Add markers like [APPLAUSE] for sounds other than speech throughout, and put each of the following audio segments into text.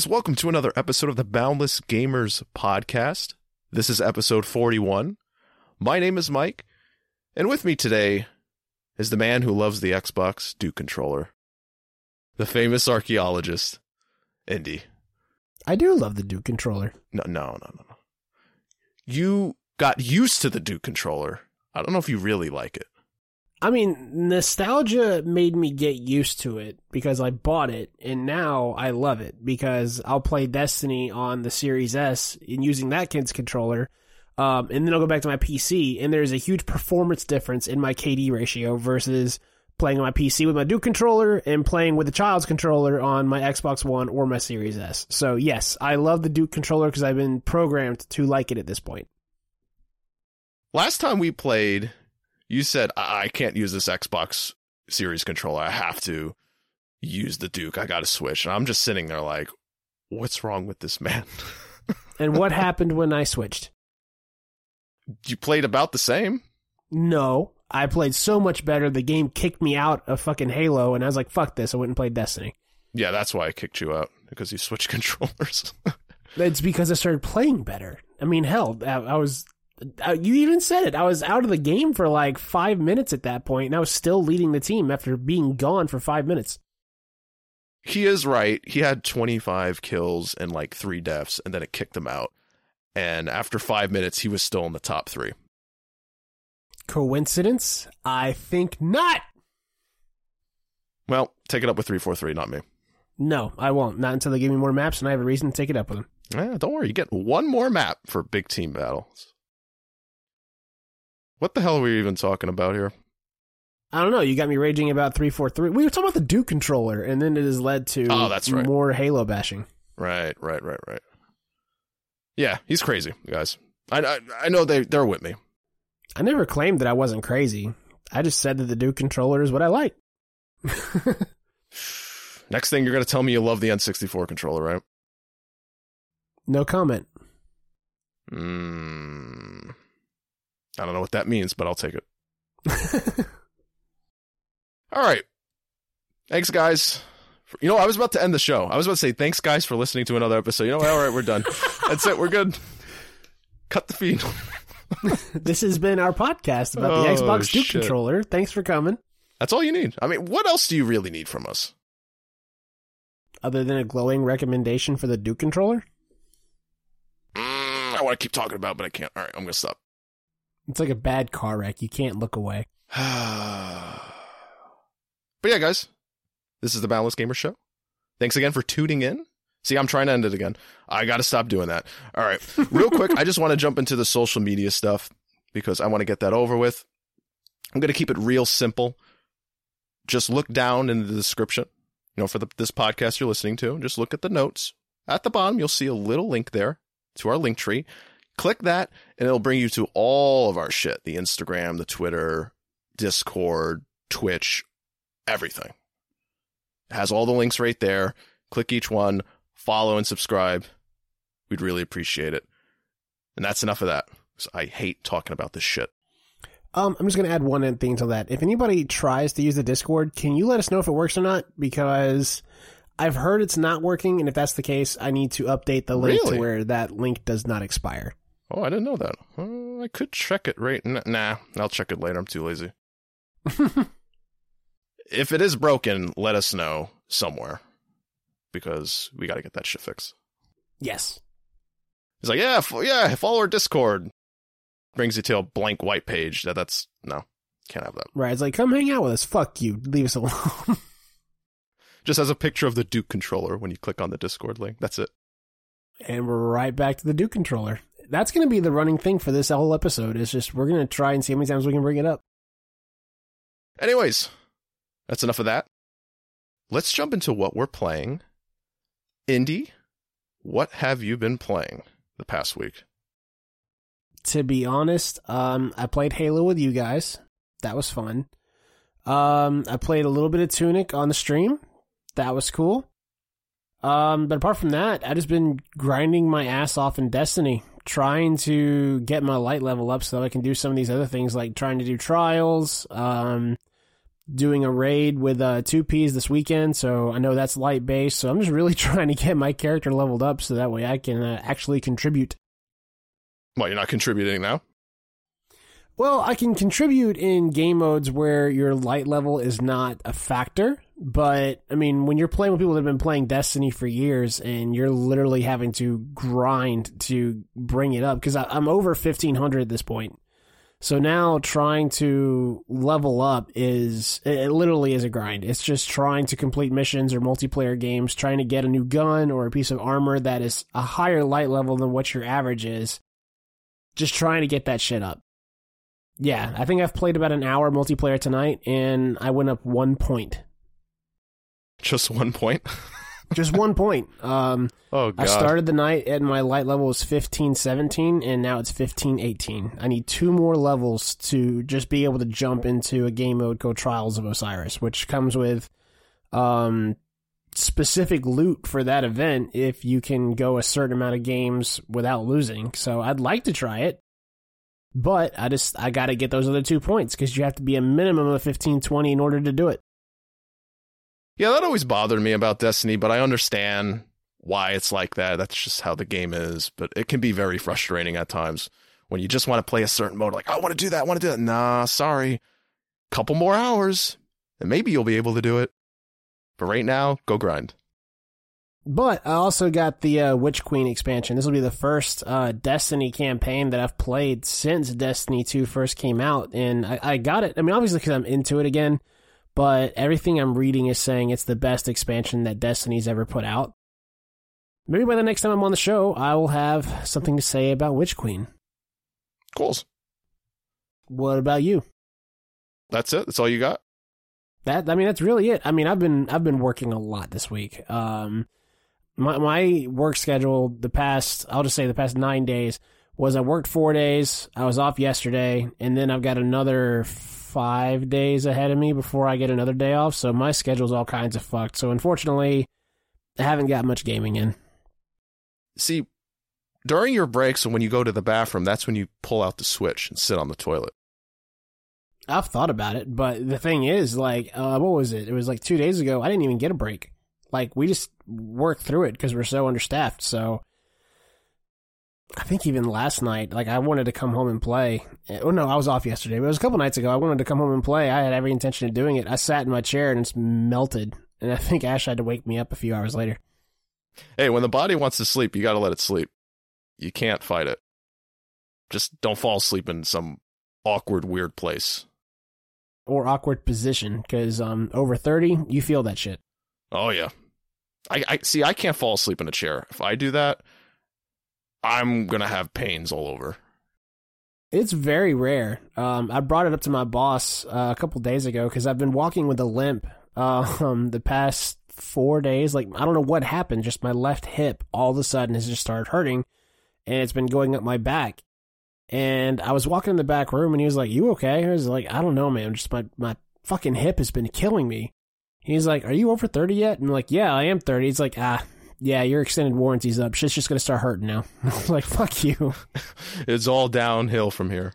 Guys, welcome to another episode of the Boundless Gamers podcast. This is episode 41. My name is Mike, and with me today is the man who loves the Xbox Duke controller, the famous archaeologist, Indy. I do love the Duke controller. No, no, no, no, no. You got used to the Duke controller. I don't know if you really like it. I mean, nostalgia made me get used to it because I bought it, and now I love it because I'll play Destiny on the Series S and using that kid's controller. Um, and then I'll go back to my PC, and there's a huge performance difference in my KD ratio versus playing on my PC with my Duke controller and playing with the child's controller on my Xbox One or my Series S. So, yes, I love the Duke controller because I've been programmed to like it at this point. Last time we played, you said I, I can't use this Xbox Series controller. I have to use the Duke. I got to switch. And I'm just sitting there like, what's wrong with this man? [LAUGHS] And what happened when I switched? you played about the same. No, I played so much better. The game kicked me out of fucking Halo, and I was like, "Fuck this!" I went and played Destiny. Yeah, that's why I kicked you out because you switched [LAUGHS] controllers. It's because I started playing better. I mean, hell, I, I was. Uh, You even said it. I was out of the game for like five minutes at that point, and I was still leading the team after being gone for five minutes. he is right. He had 25 kills and like three deaths, and then it kicked him out. And after five minutes, he was still in the top three. Coincidence? I think not. Well, take it up with 343, not me. No, I won't. Not until they give me more maps, and I have a reason to take it up with them. Eh, don't worry, you get one more map for big team battles. What the hell are we even talking about here? I don't know. You got me raging about three four three. We were talking about the Duke controller, and then it has led to Oh, that's right. more Halo bashing. Right, right, right, right. Yeah, he's crazy, guys. I I, I know they they're with me. I never claimed that I wasn't crazy. I just said that the Duke controller is what I like. [SIGHS] Next thing you're gonna tell me you love the N64 controller, right? no comment. Mm, I don't know what that means, but I'll take it. [LAUGHS] All right. Thanks, guys. You know, I was about to end the show. I was about to say thanks, guys, for listening to another episode. You know, what? all right, we're done. [LAUGHS] That's it. We're good. Cut the feed. [LAUGHS] this has been our podcast about the Oh, Xbox Duke shit. controller. Thanks for coming. That's all you need. I mean, what else do you really need from us? Other than a glowing recommendation for the Duke controller, Mm, I want to keep talking about, it, but I can't. All right, I'm gonna stop. It's like a bad car wreck. You can't look away. [SIGHS] but yeah, guys, this is the Boundless Gamer Show. Thanks again for tuning in. See, I'm trying to end it again. I got to stop doing that. All right, [LAUGHS] real quick, I just want to jump into the social media stuff because I want to get that over with. I'm going to keep it real simple. Just look down in the description, you know, for the, this podcast you're listening to. Just look at the notes. At the bottom, you'll see a little link there to our link tree. Click that, and it'll bring you to all of our shit the Instagram, the Twitter, Discord, Twitch, everything. It has all the links right there. Click each one, follow and subscribe. We'd really appreciate it. And that's enough of that. I hate talking about this shit. Um, I'm just gonna add one thing to that. If anybody tries to use the Discord, can you let us know if it works or not? Because I've heard it's not working, and if that's the case, I need to update the link Really? to where that link does not expire. Oh, I didn't know that. Uh, I could check it right. n- Nah, I'll check it later. I'm too lazy. [LAUGHS] If it is broken, let us know somewhere because we got to get that shit fixed. yes. He's like, yeah, f- yeah, follow our Discord. Brings you to a blank white page. That that's no, can't have that. Right. It's like, come hang out with us. Fuck you. Leave us alone. [LAUGHS] Just has a picture of the Duke controller when you click on the Discord link. That's it. and we're right back to the Duke controller. That's going to be the running thing for this whole episode. Is just we're going to try and see how many times we can bring it up. Anyways, that's enough of that. Let's jump into what we're playing. Indy, what have you been playing the past week? To be honest, um, I played Halo with you guys. That was fun. Um, I played a little bit of Tunic on the stream. That was cool. Um, but apart from that, I've just been grinding my ass off in Destiny, trying to get my light level up so I can do some of these other things like trying to do trials, um, doing a raid with uh, two Ps this weekend, so I know that's light base. So I'm just really [LAUGHS] trying to get my character leveled up so that way I can uh, actually contribute. Well, you're not contributing now. Well, I can contribute in game modes where your light level is not a factor. But I mean, when you're playing with people that have been playing Destiny for years and you're literally having to grind to bring it up, because I'm over 1500 at this point. So now trying to level up is, it literally is a grind. It's just trying to complete missions or multiplayer games, trying to get a new gun or a piece of armor that is a higher light level than what your average is. Just trying to get that shit up. Yeah, I think I've played about an hour multiplayer tonight, and I went up one point. Just one point. [LAUGHS] Just one point. Um, oh god! I started the night and my light level was fifteen seventeen, and now it's fifteen eighteen. I need two more levels to just be able to jump into a game mode called Trials of Osiris, which comes with um, specific loot for that event if you can go a certain amount of games without losing. So I'd like to try it. But I just I got to get those other two points because you have to be a minimum of fifteen twenty in order to do it. Yeah, that always bothered me about Destiny, but I understand why it's like that. That's just how the game is. But it can be very frustrating at times when you just want to play a certain mode. Like, I want to do that, I want to do that. Nah, sorry. Couple more hours, and maybe you'll be able to do it. But right now, go grind. But I also got the uh, Witch Queen expansion. This will be the first uh, Destiny campaign that I've played since Destiny 2 first came out. And I, I got it. I mean, obviously, because I'm into it again, but everything I'm reading is saying it's the best expansion that Destiny's ever put out. Maybe by the next time I'm on the show, I will have something to say about Witch Queen. Cool. What about you? That's it. That's all you got. That I mean, that's really it. I mean, I've been I've been working a lot this week. Um, my my work schedule the past I'll just say the past nine days was I worked four days. I was off yesterday, and then I've got another five days ahead of me before I get another day off. So my schedule's all kinds of fucked. So unfortunately, I haven't got much gaming in. See, during your breaks and when you go to the bathroom, that's when you pull out the switch and sit on the toilet. I've thought about it, but the thing is, like, uh, what was it? It was like two days ago. I didn't even get a break. Like, we just worked through it because we're so understaffed. So I think even last night, like I wanted to come home and play. Oh no, I was off yesterday. But it was a couple nights ago. I wanted to come home and play. I had every intention of doing it. I sat in my chair and it's melted. And I think Ash had to wake me up a few hours later. Hey, when the body wants to sleep, you got to let it sleep. You can't fight it. Just don't fall asleep in some awkward, weird place or awkward position because um, over thirty, you feel that shit. Oh yeah, I, I see. I can't fall asleep in a chair. If I do that, I'm gonna have pains all over. It's very rare. Um, I brought it up to my boss uh, a couple days ago because I've been walking with a limp uh, [LAUGHS] um, the past four days. Like I don't know what happened. Just my left hip all of a sudden has just started hurting, and it's been going up my back. And I was walking in the back room, and he was like, "You okay?" I was like, "I don't know, man. Just my my fucking hip has been killing me." He's like, "Are you over thirty yet?" And I'm like, "Yeah, I am 30. He's like, "Ah, yeah, your extended warranty's up. Shit's just gonna start hurting now. [LAUGHS] I was like, fuck you. [LAUGHS] it's all downhill from here.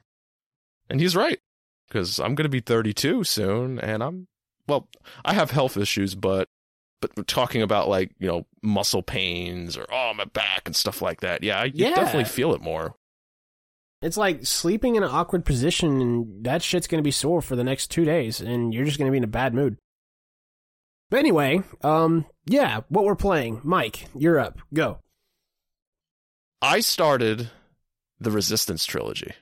And he's right. Because I'm gonna be 32 soon, and I'm well, I have health issues, but but we're talking about like, you know, muscle pains or oh my back and stuff like that. Yeah, I yeah. definitely feel it more. It's like sleeping in an awkward position and that shit's gonna be sore for the next two days and you're just gonna be in a bad mood. But anyway, um, yeah, what we're playing. Mike, you're up. Go. I started the Resistance trilogy.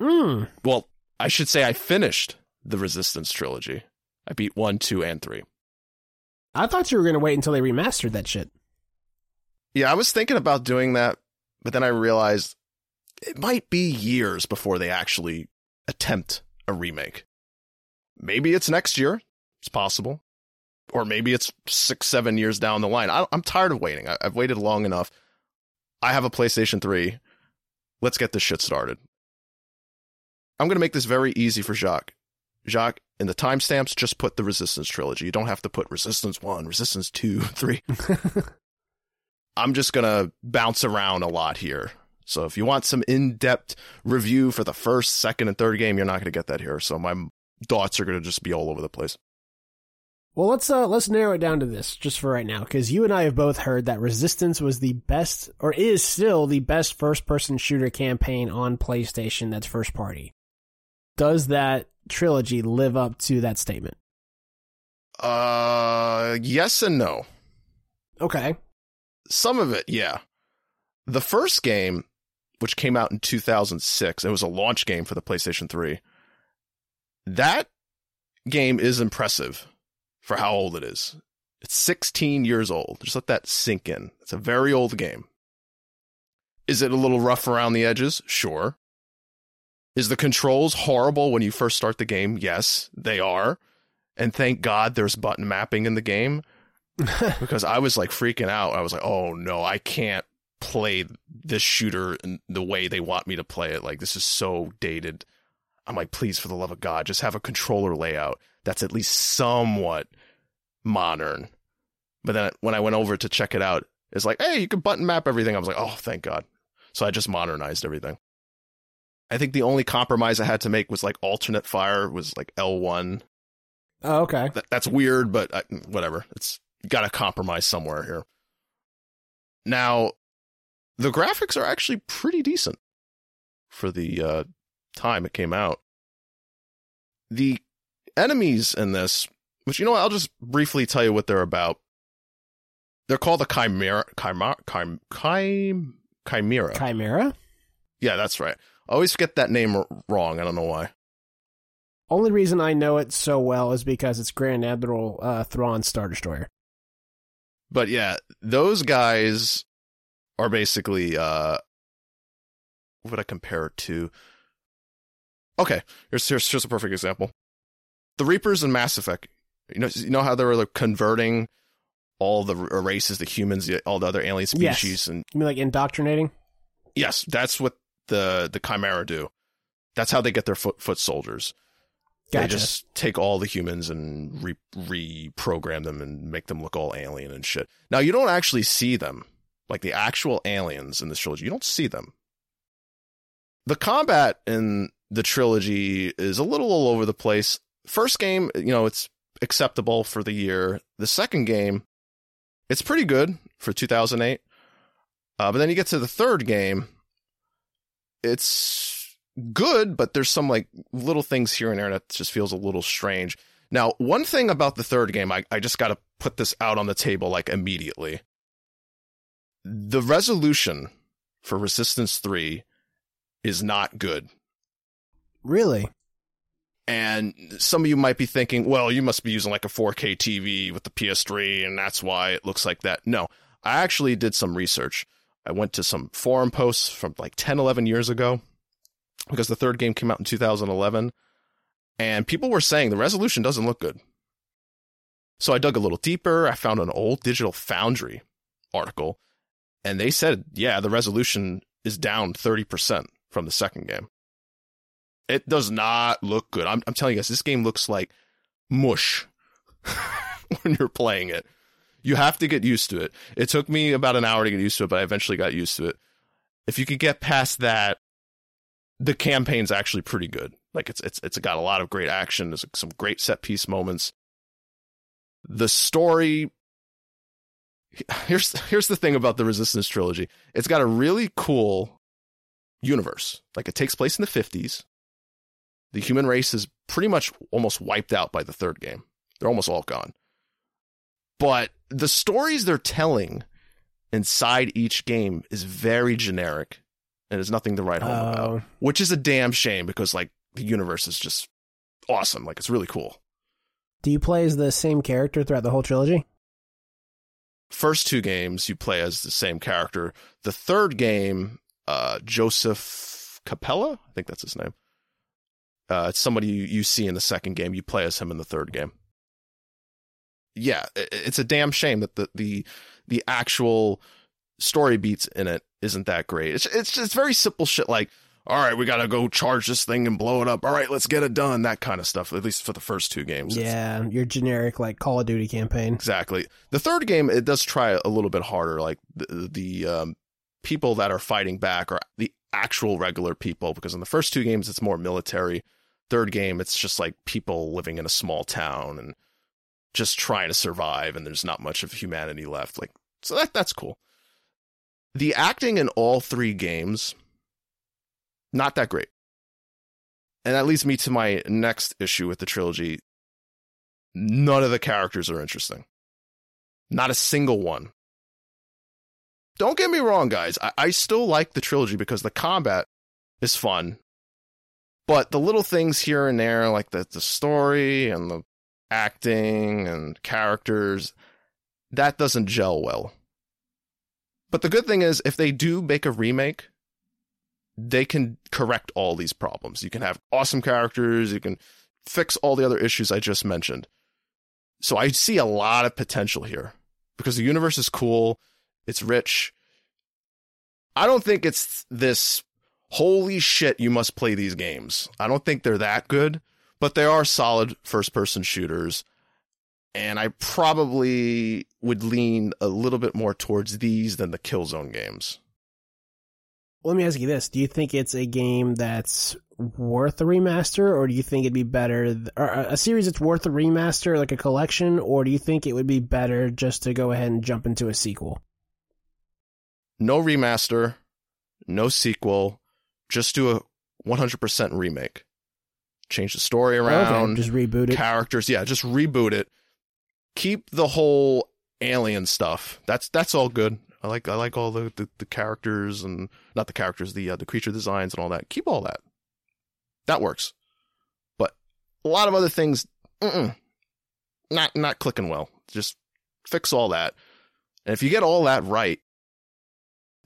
Hmm. Well, I should say I finished the Resistance trilogy. I beat one, two, and three. I thought you were going to wait until they remastered that shit. Yeah, I was thinking about doing that, but then I realized it might be years before they actually attempt a remake. Maybe it's next year. It's possible or maybe it's six, seven years down the line. I, am tired of waiting. I, I've waited long enough. I have a PlayStation 3. Let's get this shit started. I'm going to make this very easy for Jacques. Jacques, in the timestamps, just put the Resistance trilogy. You don't have to put Resistance 1, Resistance 2, [LAUGHS] 3. [LAUGHS] I'm just going to bounce around a lot here. So if you want some in depth review for the first, second, and third game, you're not going to get that here. So my thoughts are going to just be all over the place. Well, let's uh let's narrow it down to this just for right now because you and I have both heard that Resistance was the best or is still the best first-person shooter campaign on PlayStation that's first party. Does that trilogy live up to that statement? Uh, yes and no. Okay. Some of it, yeah. The first game, which came out in 2006, it was a launch game for the PlayStation 3. That game is impressive for how old it is. It's 16 years old. Just let that sink in. It's a very old game. Is it a little rough around the edges? Sure. Is the controls horrible when you first start the game? Yes, they are. And thank God there's button mapping in the game [LAUGHS] because I was like freaking out. I was like, oh no, I can't play this shooter the way they want me to play it. Like, this is so dated. I'm like, please, for the love of God, just have a controller layout that's at least somewhat modern. But then when I went over to check it out, it's like, hey, you can button map everything. I was like, oh, thank God. So I just modernized everything. I think the only compromise I had to make was like alternate fire was like L1. Oh, okay. That, that's weird, but I, whatever. It's got to compromise somewhere here. Now, the graphics are actually pretty decent for the uh, time it came out. The enemies in this, which you know, what, I'll just briefly tell you what they're about. They're called the Chimera. Chimera. Chim, Chim, Chimera. Chimera? Yeah, that's right. I always get that name wrong. I don't know why. Only reason I know it so well is because it's Grand Admiral uh, Thrawn's Star Destroyer. But yeah, those guys are basically uh what would I compare it to? Okay, here's here's here's a perfect example. The Reapers in Mass Effect. You know you know how they were like converting all the races, the humans, the- all the other alien Yes. species, and You mean like indoctrinating? yes, that's what the the Chimera do. That's how they get their foot foot soldiers. They just take all the humans and re- reprogram them and make them look all alien and shit. Now you don't actually see them, like the actual aliens in this trilogy. You don't see them. The combat in the trilogy is a little all over the place. First game, you know, it's acceptable for the year. The second game, it's pretty good for 2008. Uh, but then you get to the third game, it's good, but there's some like little things here and there that just feels a little strange. Now, one thing about the third game, I, I just got to put this out on the table like immediately. The resolution for Resistance 3 is not good. Really? And some of you might be thinking, well, you must be using like a 4K TV with the PS3, and that's why it looks like that. No, I actually did some research. I went to some forum posts from like 10, 11 years ago because the third game came out in 2011, and people were saying the resolution doesn't look good. So I dug a little deeper. I found an old Digital Foundry article, and they said, yeah, the resolution is down 30% from the second game. It does not look good. I'm, I'm telling you guys, this game looks like mush [LAUGHS] when you're playing it. You have to get used to it. It took me about an hour to get used to it, but I eventually got used to it. If you could get past that, the campaign's actually pretty good. Like it's it's it's got a lot of great action. There's some great set piece moments. The story here's here's the thing about the Resistance trilogy. It's got a really cool universe. Like it takes place in the 50s. The human race is pretty much almost wiped out by the third game. They're almost all gone. But the stories they're telling inside each game is very generic and there's nothing to write home about, Oh. which is a damn shame because like the universe is just awesome. Like it's really cool. Do you play as the same character throughout the whole trilogy? First two games you play as the same character. The third game, uh, Joseph Capelli, I think that's his name. Uh, it's somebody you, you see in the second game. You play as him in the third game. Yeah, i- it's a damn shame that the the the actual story beats in it isn't that great. It's it's just very simple shit like, all right, we gotta go charge this thing and blow it up. All right, let's get it done. That kind of stuff. At least for the first two games. It's- Yeah, your generic like Call of Duty campaign. Exactly. The third game it does try a little bit harder. Like the the um, people that are fighting back are the actual regular people because in the first two games it's more military. Third game, it's just like people living in a small town and just trying to survive, and there's not much of humanity left. Like, so that that's cool. The acting in all three games, not that great. And that leads me to my next issue with the trilogy. None of the characters are interesting. Not a single one. Don't get me wrong, guys. I, I still like the trilogy because the combat is fun. But the little things here and there, like the, the story and the acting and characters, that doesn't gel well. But the good thing is, if they do make a remake, they can correct all these problems. You can have awesome characters, you can fix all the other issues I just mentioned. So I see a lot of potential here because the universe is cool, it's rich. I don't think it's this holy shit, you must play these games. I don't think they're that good, but they are solid first person shooters. And I probably would lean a little bit more towards these than the Killzone games. Let me ask you this: Do you think it's a game that's worth a remaster, or do you think it'd be better, or uh, a series that's worth a remaster, like a collection, or do you think it would be better just to go ahead and jump into a sequel? No remaster, no sequel, just do a 100% remake. Change the story around, okay, just reboot it. Characters, yeah, just reboot it. Keep the whole alien stuff. That's that's all good. I like I like all the, the, the characters and not the characters, the uh, the creature designs and all that. Keep all that. That works. But a lot of other things, not not clicking well. Just fix all that. And if you get all that right,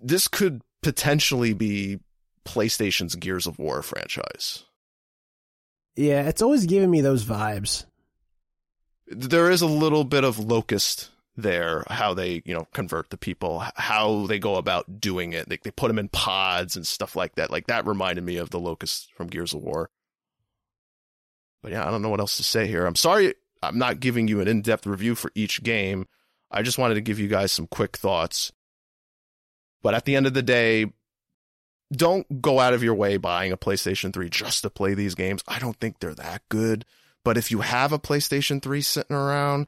this could potentially be PlayStation's Gears of War franchise. Yeah, it's always giving me those vibes. There is a little bit of Locust there, how they, you know, convert the people, how they go about doing it. They, they put them in pods and stuff like that. Like that reminded me of the Locust from Gears of War. But yeah, I don't know what else to say here. I'm sorry I'm not giving you an in depth review for each game. I just wanted to give you guys some quick thoughts. But at the end of the day, don't go out of your way buying a PlayStation 3 just to play these games. I don't think they're that good. But if you have a PlayStation 3 sitting around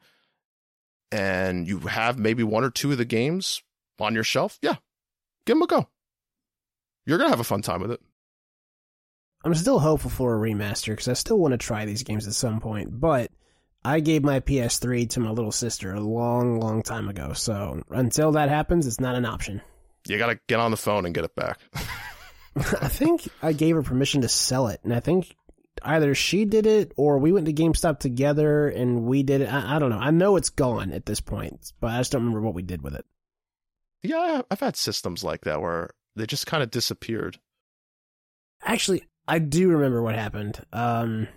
and you have maybe one or two of the games on your shelf, yeah, give them a go. You're going to have a fun time with it. I'm still hopeful for a remaster because I still want to try these games at some point, but I gave my PS3 to my little sister a long, long time ago. So until that happens, it's not an option. You got to get on the phone and get it back. [LAUGHS] I think I gave her permission to sell it, and I think either she did it or we went to GameStop together and we did it. I, I, don't know. I know it's gone at this point, but I just don't remember what we did with it. Yeah, I've had systems like that where they just kind of disappeared. Actually, I do remember what happened. Um,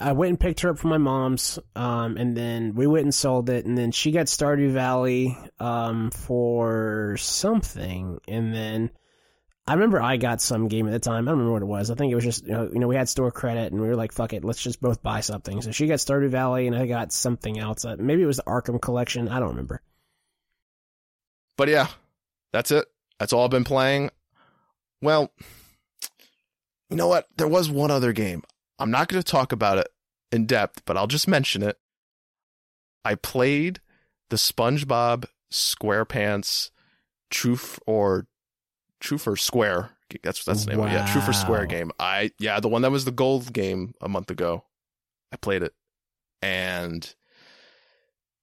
I went and picked her up from my mom's, um, and then we went and sold it, and then she got Stardew Valley um, for something, and then I remember I got some game at the time. I don't remember what it was. I think it was just you know, you know we had store credit and we were like, fuck it, let's just both buy something. So she got Stardew Valley and I got something else. Uh, maybe it was the Arkham Collection. I don't remember. But yeah, that's it. That's all I've been playing. Well, you know what? There was one other game. I'm not going to talk about it in depth, but I'll just mention it. I played the SpongeBob SquarePants Truth or Truth or Square. That's that's the name. Wow. Of it. Yeah, Truth or Square game. I yeah, the one that was the gold game a month ago. I played it, and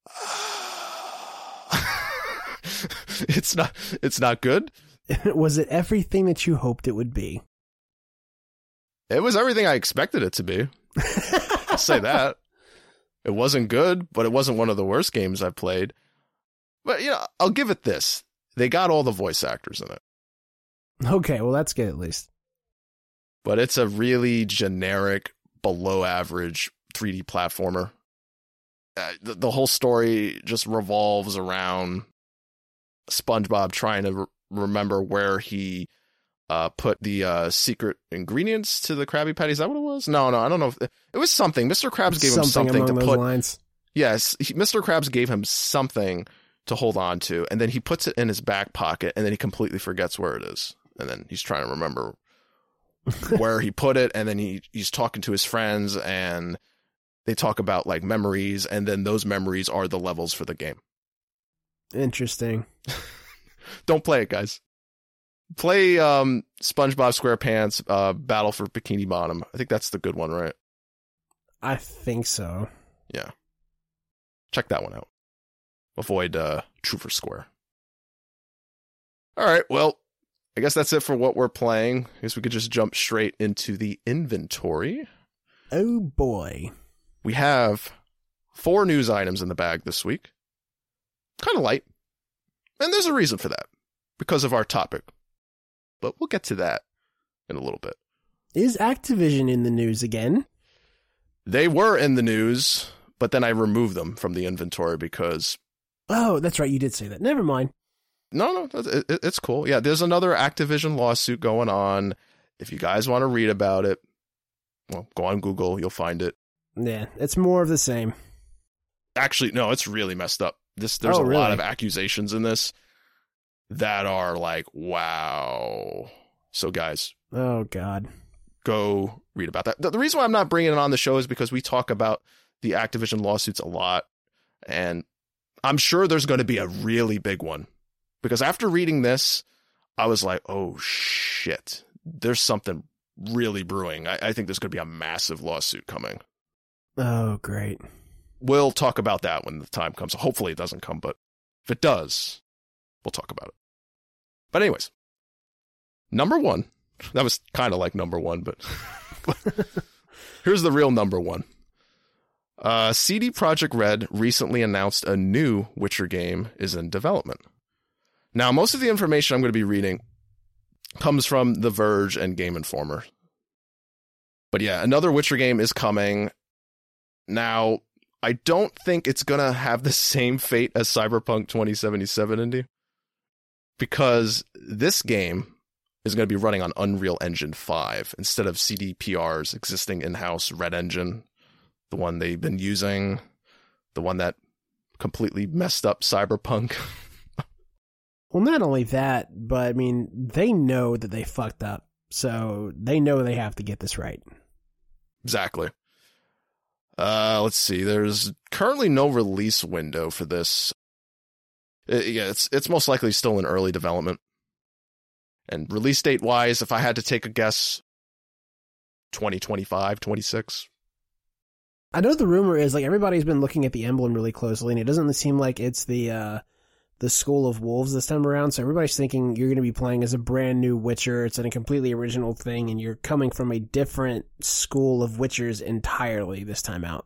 [SIGHS] [LAUGHS] it's not it's not good. [LAUGHS] was it everything that you hoped it would be? It was everything I expected it to be. I'll say that. It wasn't good, but it wasn't one of the worst games I've played. But you know, I'll give it this. They got all the voice actors in it. Okay, well that's good at least. But it's a really generic, below average 3D platformer. Uh, the, the, whole story just revolves around SpongeBob trying to re- remember where he uh, put the uh, secret ingredients to the Krabby Patty. Is that what it was? No, no, I don't know. If, it was something. Mr. Krabs gave something him something to put. Lines. Yes, he, Mr. Krabs gave him something to hold on to, and then he puts it in his back pocket, and then he completely forgets where it is, and then he's trying to remember [LAUGHS] where he put it, and then he he's talking to his friends, and they talk about like memories, and then those memories are the levels for the game. Interesting. [LAUGHS] Don't play it, guys. Play um, SpongeBob SquarePants uh, Battle for Bikini Bottom. I think that's the good one, right? I think so. Yeah. Check that one out. Avoid uh, Truth or Square. All right. Well, I guess that's it for what we're playing. I guess we could just jump straight into the inventory. Oh boy. We have four news items in the bag this week. Kind of light. And there's a reason for that because of our topic. But we'll get to that in a little bit. Is Activision in the news again? They were in the news, but then I removed them from the inventory because. Oh, that's right. You did say that. Never mind. No, no, it, it, it's cool. Yeah, there's another Activision lawsuit going on. If you guys want to read about it, well, go on Google. You'll find it. Yeah, it's more of the same. Actually, no, it's really messed up. This there's Oh, a lot of accusations in this that are like, wow. So, guys, Oh God. go read about that. The, reason why I'm not bringing it on the show is because we talk about the Activision lawsuits a lot, and I'm sure there's going to be a really big one. Because after reading this, I was like, oh shit, there's something really brewing. I, I think there's going to be a massive lawsuit coming. Oh great. We'll talk about that when the time comes. Hopefully it doesn't come, but if it does, we'll talk about it. But anyways, number one, that was kind of like number one, but [LAUGHS] here's the real number one. Uh, CD Projekt Red recently announced a new Witcher game is in development. Now, most of the information I'm going to be reading comes from The Verge and Game Informer. But yeah, another Witcher game is coming. Now, I don't think it's going to have the [LAUGHS] same fate as Cyberpunk 2077, Indy. Because this game is going to be running on Unreal Engine 5 instead of CDPR's existing in house Red Engine, the one they've been using, the one that completely messed up Cyberpunk. [LAUGHS] Well, not only that, but I mean, they know that they fucked up, so they know they have to get this right. Exactly. Uh, let's see. There's currently no release window for this. Uh, yeah, it's it's most likely still in early development. And release date wise, if I had to take a guess, 2025, 26. I know the rumor is like everybody's been looking at the emblem really closely, and it doesn't seem like it's the uh, the School of Wolves this time around. So everybody's thinking you're going to be playing as a brand new Witcher. It's a completely original thing, and you're coming from a different school of Witchers entirely this time out.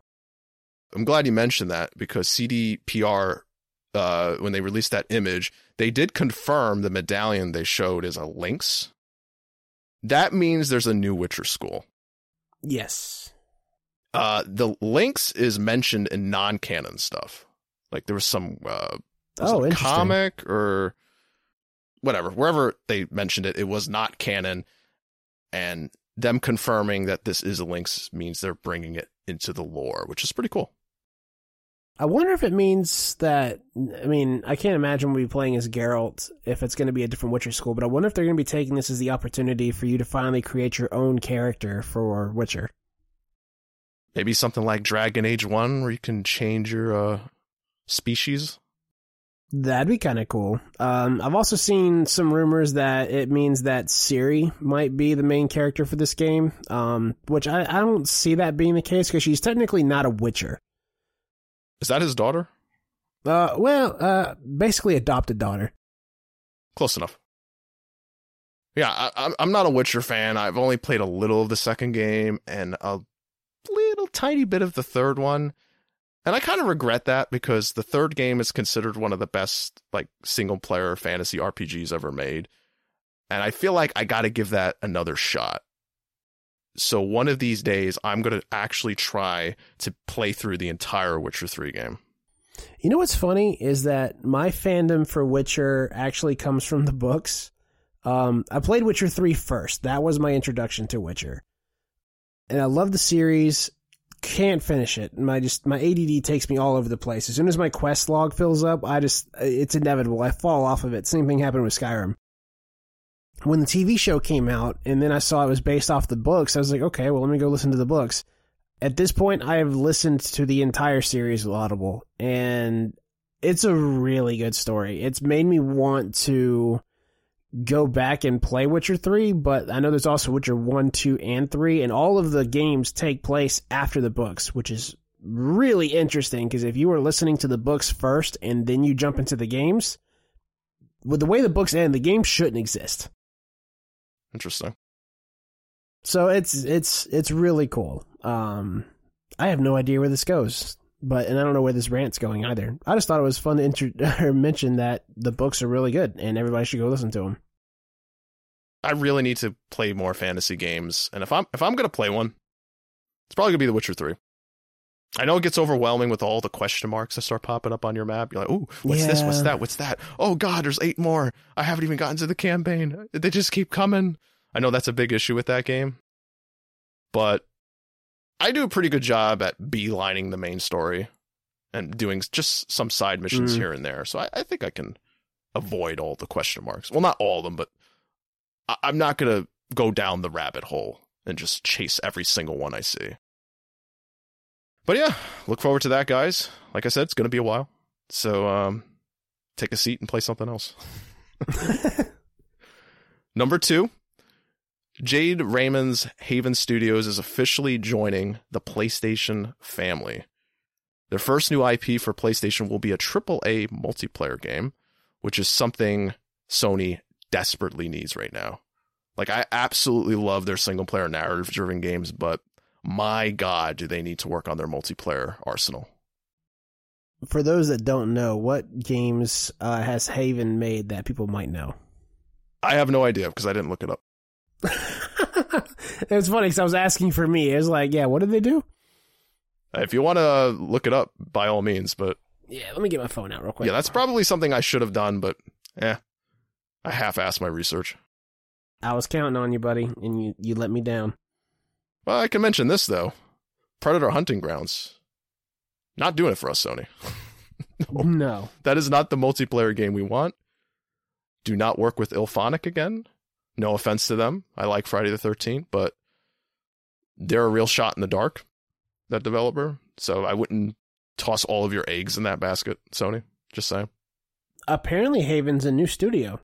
I'm glad you mentioned that because CDPR, uh, when they released that image, they did confirm the medallion they showed is a lynx. That means there's a new Witcher school. Yes. Uh, the lynx is mentioned in non-canon stuff. Like there was some uh, was Oh, comic or whatever. Wherever they mentioned it, it was not canon, and them confirming that this is a lynx means they're bringing it into the lore, which is pretty cool. I wonder if it means that. I mean, I can't imagine we'll be playing as Geralt if it's going to be a different Witcher school, but I wonder if they're going to be taking this as the opportunity for you to finally create your own character for Witcher. Maybe something like Dragon Age One, where you can change your uh, species. That'd be kind of cool. Um, I've also seen some rumors that it means that Ciri might be the main character for this game, um, which I, I don't see that being the case because she's technically not a Witcher. Is that his daughter? Uh, well, uh, basically adopted daughter. Close enough. Yeah, I, I'm- I'm not a Witcher fan. I've only played a little of the second game and a little tiny bit of the third one, and I kind of regret that because the third game is considered one of the best like single player fantasy RPGs ever made, and I feel like I got to give that another shot. So one of these days, I'm gonna actually try to play through the entire Witcher Three game. You know what's funny is that my fandom for Witcher actually comes from the books. Um, I played Witcher 3 first. That was my introduction to Witcher. And I love the series. Can't finish it. My just my ADD takes me all over the place. As soon as my quest log fills up, I just it's inevitable. I fall off of it. Same thing happened with Skyrim. When the TV show came out, and then I saw it was based off the books, I was like, okay, well, let me go listen to the books. At this point, I have listened to the entire series of Audible, and it's a really good story. It's made me want to go back and play Witcher 3, but I know there's also Witcher 1, 2, and 3, and all of the games take place after the books, which is really interesting because if you were listening to the books first and then you jump into the games, with the way the books end, the game shouldn't exist. Interesting. So it's it's it's really cool. Um, I have no idea where this goes, but and I don't know where this rant's going either. I just thought it was fun to inter- [LAUGHS] mention that the books are really good and everybody should go listen to them. I really need to play more fantasy games, and if I'm if I'm gonna play one, it's probably gonna be The Witcher Three. I know it gets overwhelming with all the question marks that start popping up on your map. You're like, "Oh, what's this? What's that? What's that? Oh God, there's eight more. I haven't even gotten to the campaign. They just keep coming." I know that's a big issue with that game, but I do a pretty good job at beelining the main story and doing just some side missions Mm. here and there. So I, I think I can avoid all the question marks. Well, not all of them, but I, I'm not gonna go down the rabbit hole and just chase every single one I see. But yeah, look forward to that, guys. Like I said, it's gonna be a while. So um, take a seat and play something else. [LAUGHS] Number two, Jade Raymond's Haven Studios is officially joining the PlayStation family. Their first new IP for PlayStation will be a AAA multiplayer game, which is something Sony desperately needs right now. Like, I absolutely love their single player narrative driven games, but my God, do they need to work on their multiplayer arsenal? For those that don't know, what games uh, has Haven made that people might know? I have no idea because I didn't look it up. [LAUGHS] it was funny because I was asking for me. It was like, yeah, what did they do? If you want to look it up, by all means, but Yeah, let me get my phone out real quick. yeah, that's probably something I should have done, but eh, I half assed my research. I was counting on you, buddy, and you, you let me down. Well, I can mention this though Predator Hunting Grounds. Not doing it for us, Sony. [LAUGHS] No. That is not the multiplayer game we want. Do not work with IllFonic again. No offense to them. I like Friday the 13th, but they're a real shot in the dark, that developer. So I wouldn't toss all of your eggs in that basket, Sony. Just saying. Apparently, Haven's a new studio.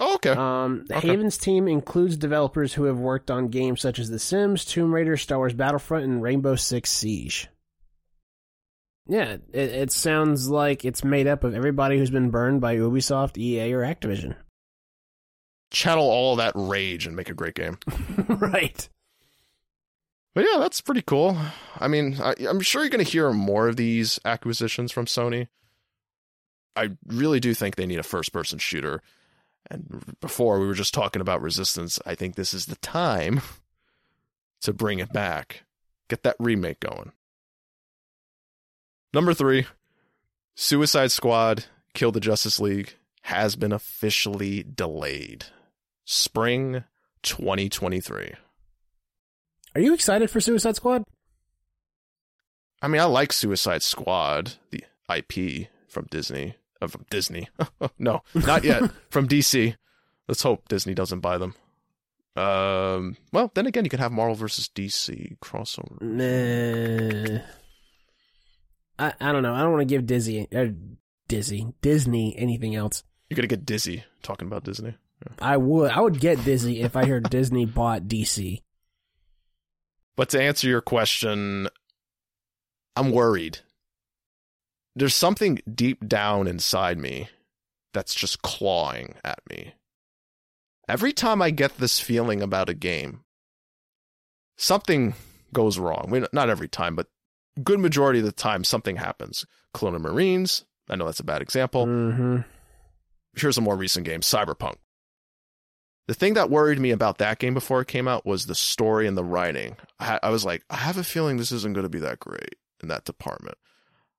Oh, okay. Um, Okay. Haven's team includes developers who have worked on games such as The Sims, Tomb Raider, Star Wars Battlefront, and Rainbow Six Siege. Yeah, it, it sounds like it's made up of everybody who's been burned by Ubisoft, EA, or Activision. Channel all that rage and make a great game. [LAUGHS] right. But yeah, that's pretty cool. I mean, I, I'm sure you're going to hear more of these acquisitions from Sony. I really do think they need a first person shooter. And before we were just talking about Resistance, I think this is the time [LAUGHS] to bring it back. Get that remake going. Number three Suicide Squad Kill the Justice League has been officially delayed. Spring 2023. Are you excited for Suicide Squad? I mean, I like Suicide Squad, the IP from Disney. Uh, from Disney. [LAUGHS] no, not yet. [LAUGHS] from DC. Let's hope Disney doesn't buy them. Um, well, then again, you could have Marvel versus DC crossover. Nah. I, I don't know. I don't want to give Dizzy, uh, Dizzy, Disney anything else. You're gonna get dizzy talking about Disney. I would. I would get dizzy if I heard Disney bought DC. But to answer your question, I'm worried. There's something deep down inside me that's just clawing at me. Every time I get this feeling about a game, something goes wrong. Not every time, but good majority of the time, something happens. Colonial Marines. I know that's a bad example Mm-hmm. here's a more recent game, Cyberpunk. The thing that worried me about that game before it came out was the story and the writing. I, I was like, I have a feeling this isn't going to be that great in that department.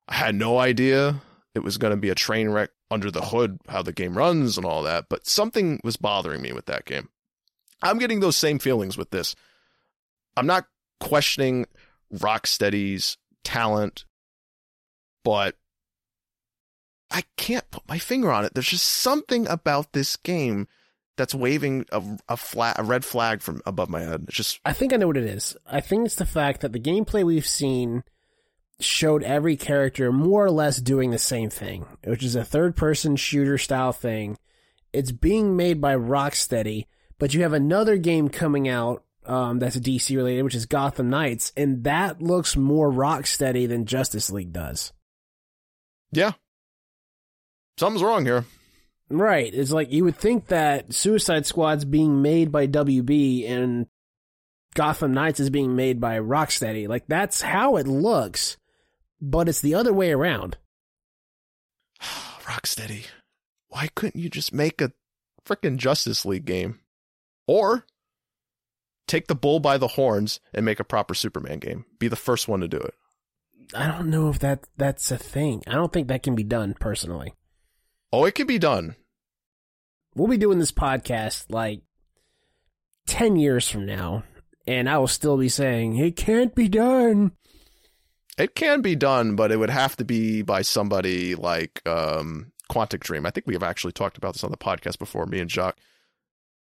I had no idea it was going to be a train wreck under the hood, how the game runs and all that, but something was bothering me with that game. I'm getting those same feelings with this. I'm not questioning Rocksteady's talent, but I can't put my finger on it. There's just something about this game that's waving a a a red flag from above my head. It's just I think I know what it is. I think it's the fact that the gameplay we've seen showed every character more or less doing the same thing, which is a third person shooter style thing. It's being made by Rocksteady, but you have another game coming out um, that's DC related, which is Gotham Knights, and that looks more Rocksteady than Justice League does. yeah. Something's wrong here. Right. It's like you would think that Suicide Squad's being made by WB and Gotham Knights is being made by Rocksteady. Like that's how it looks, but it's the other way around. [SIGHS] Rocksteady. Why couldn't you just make a freaking Justice League game? Or take the bull by the horns and make a proper Superman game. Be the first one to do it. I don't know if that that's a thing. I don't think that can be done personally. Oh, it can be done. We'll be doing this podcast like 10 years from now and I will still be saying it can't be done. It can be done, but it would have to be by somebody like um, Quantic Dream. I think we have actually talked about this on the podcast before, me and Jacques.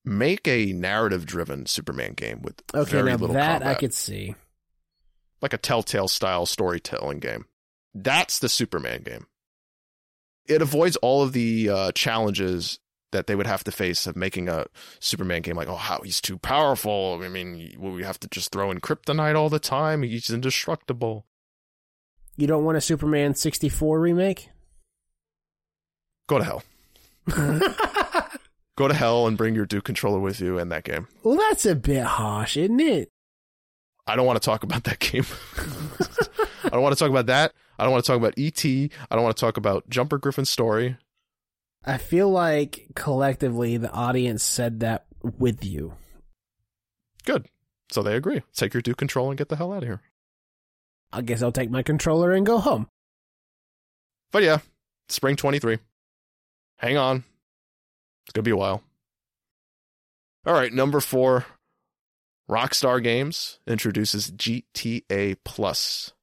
Make a narrative driven Superman game with Okay, very now little that combat. I could see. like a telltale style storytelling game. That's the Superman game. It avoids all of the uh, challenges that they would have to face of making a Superman game like, oh, how he's too powerful. I mean, will we have to just throw in kryptonite all the time? He's indestructible. You don't want a Superman 64 remake? Go to hell. [LAUGHS] Go to hell and bring your Duke controller with you in that game. Well, that's a bit harsh, isn't it? I don't want to talk about that game. [LAUGHS] I don't want to talk about that. I don't want to talk about E.T. I don't want to talk about Jumper Griffin's story. I feel like collectively the audience said that with you. Good. So they agree. Take your Duke controller and get the hell out of here. I guess I'll take my controller and go home. But yeah, spring 23. Hang on. It's going to be a while. All right, number four Rockstar Games introduces GTA Plus,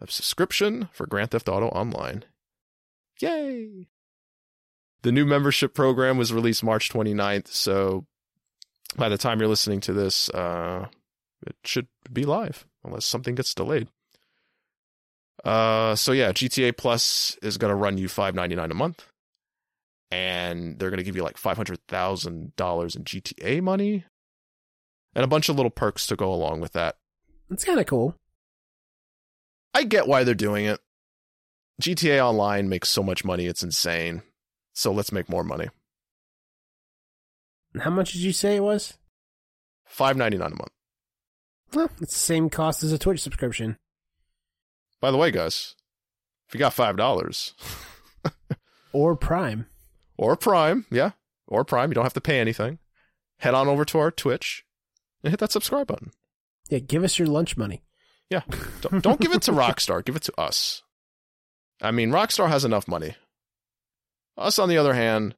a subscription for Grand Theft Auto Online. Yay! The new membership program was released March 29th, so by the time you're listening to this, uh, it should be live, unless something gets delayed. Uh, so yeah, GTA Plus is going to run you five ninety nine a month, and they're going to give you like five hundred thousand dollars in GTA money, and a bunch of little perks to go along with that. It's kind of cool. I get why they're doing it. GTA Online makes so much money; it's insane. So let's make more money. How much did you say it was? Five ninety nine a month. Well, it's the same cost as a Twitch subscription. By the way, guys, if you got five dollars [LAUGHS] Or Prime. or Prime, yeah, or Prime, you don't have to pay anything. Head on over to our Twitch and hit that subscribe button. Yeah, give us your lunch money. Yeah, don't, don't give it to [LAUGHS] Rockstar. Give it to us. I mean, Rockstar has enough money. Us, on the other hand,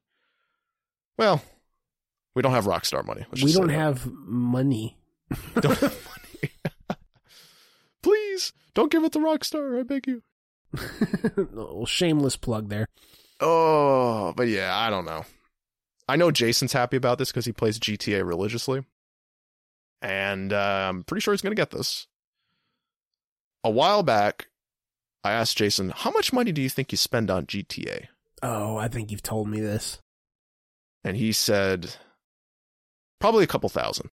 well, we don't have Rockstar money. We don't have money. Don't have money. Please don't give it to Rockstar. I beg you. [LAUGHS] Little shameless plug there. Oh, but yeah, I don't know. I know Jason's happy about this because he plays GTA religiously, and uh, I'm pretty sure he's going to get this. A while back, I asked Jason, "How much money do you think you spend on GTA?" Oh, I think you've told me this. And he said, "Probably a couple thousand.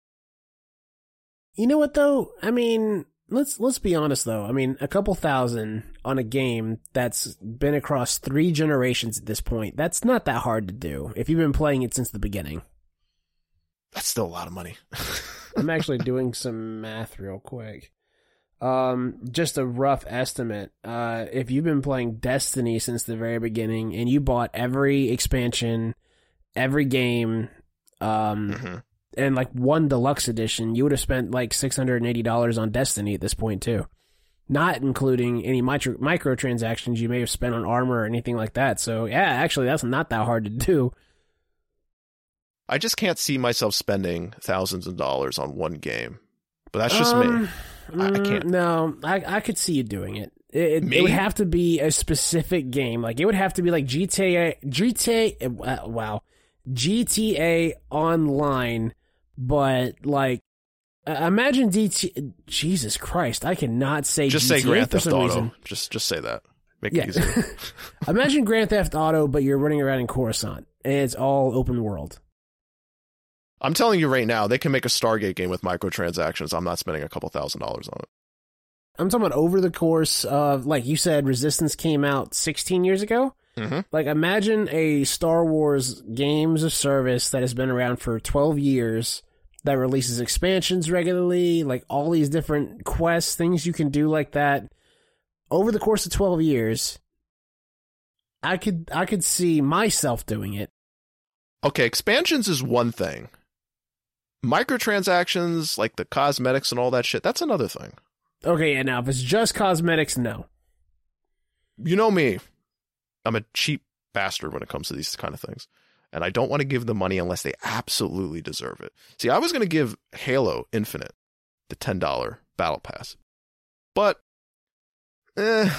You know what though? I mean, let's let's be honest though. I mean, a couple thousand on a game that's been across three generations at this point. That's not that hard to do if you've been playing it since the beginning. That's still a lot of money." [LAUGHS] I'm actually doing some math real quick. Um, just a rough estimate. Uh, if you've been playing Destiny since the very beginning and you bought every expansion, every game, um, Mhm. And like one deluxe edition, you would have spent like six hundred and eighty dollars on Destiny at this point too, not including any micro microtransactions you may have spent on armor or anything like that. So yeah, actually, that's not that hard to do. I just can't see myself spending thousands of dollars on one game. But that's just me. Um, I- I mm, can't. No, I I could see you doing it. It, it, it would have to be a specific game. Like it would have to be like GTA, GTA. uh, Wow, GTA Online, but like, imagine DT. Jesus Christ, I cannot say Just GTA say Grand Theft Auto. reason. Just just say that. Make Yeah. it easier. [LAUGHS] [LAUGHS] Imagine Grand Theft Auto, but you're running around in Coruscant, and it's all open world. I'm telling you right now, they can make a Stargate game with microtransactions. I'm not spending a couple thousand dollars on it. I'm talking about over the course of, like you said, Resistance came out 16 years ago. Mm-hmm. Like, imagine a Star Wars games of service that has been around for 12 years that releases expansions regularly, like all these different quests, things you can do like that. Over the course of 12 years, I could I could see myself doing it. Okay, expansions is one thing. Microtransactions, like the cosmetics and all that shit, that's another thing. Okay, and now if it's just cosmetics, no. You know me. I'm a cheap bastard when it comes to these kind of things. And I don't want to give them money unless they absolutely deserve it. See, I was going to give Halo Infinite the $10 battle pass. But eh,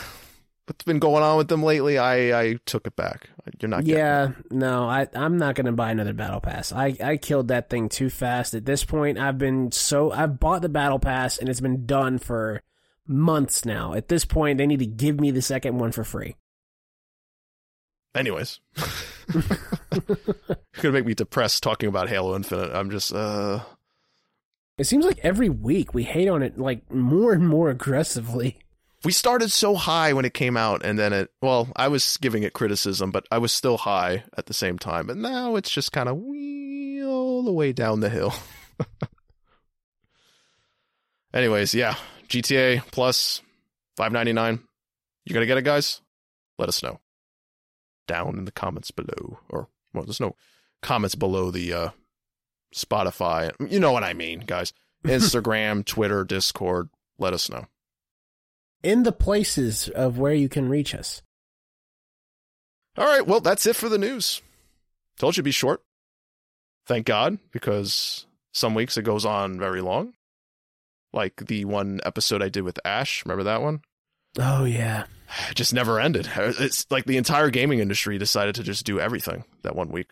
what's been going on with them lately, I, I took it back. You're not getting. Yeah, no, I I'm not gonna buy another battle pass. I I killed that thing too fast. At this point, I've been so I've bought the battle pass and it's been done for months now. At this point, they need to give me the second one for free. Anyways. You're going to make me depressed talking about Halo Infinite. I'm just, uh, It seems like every week we hate on it like more and more aggressively. we started so high when it came out and then it well i was giving it criticism but i was still high at the same time and now it's just kind of wee all the way down the hill [LAUGHS] anyways yeah gta plus 599 you gonna get it guys let us know down in the comments below or well there's no comments below the uh spotify you know what i mean guys [LAUGHS] instagram twitter discord let us know In the places of where you can reach us. All right, well, that's it for the news. Told you to be short. Thank God, because some weeks it goes on very long. Like the one episode I did with Ash. Remember that one? Oh yeah. It just never ended. It's like the entire gaming industry decided to just do everything that one week.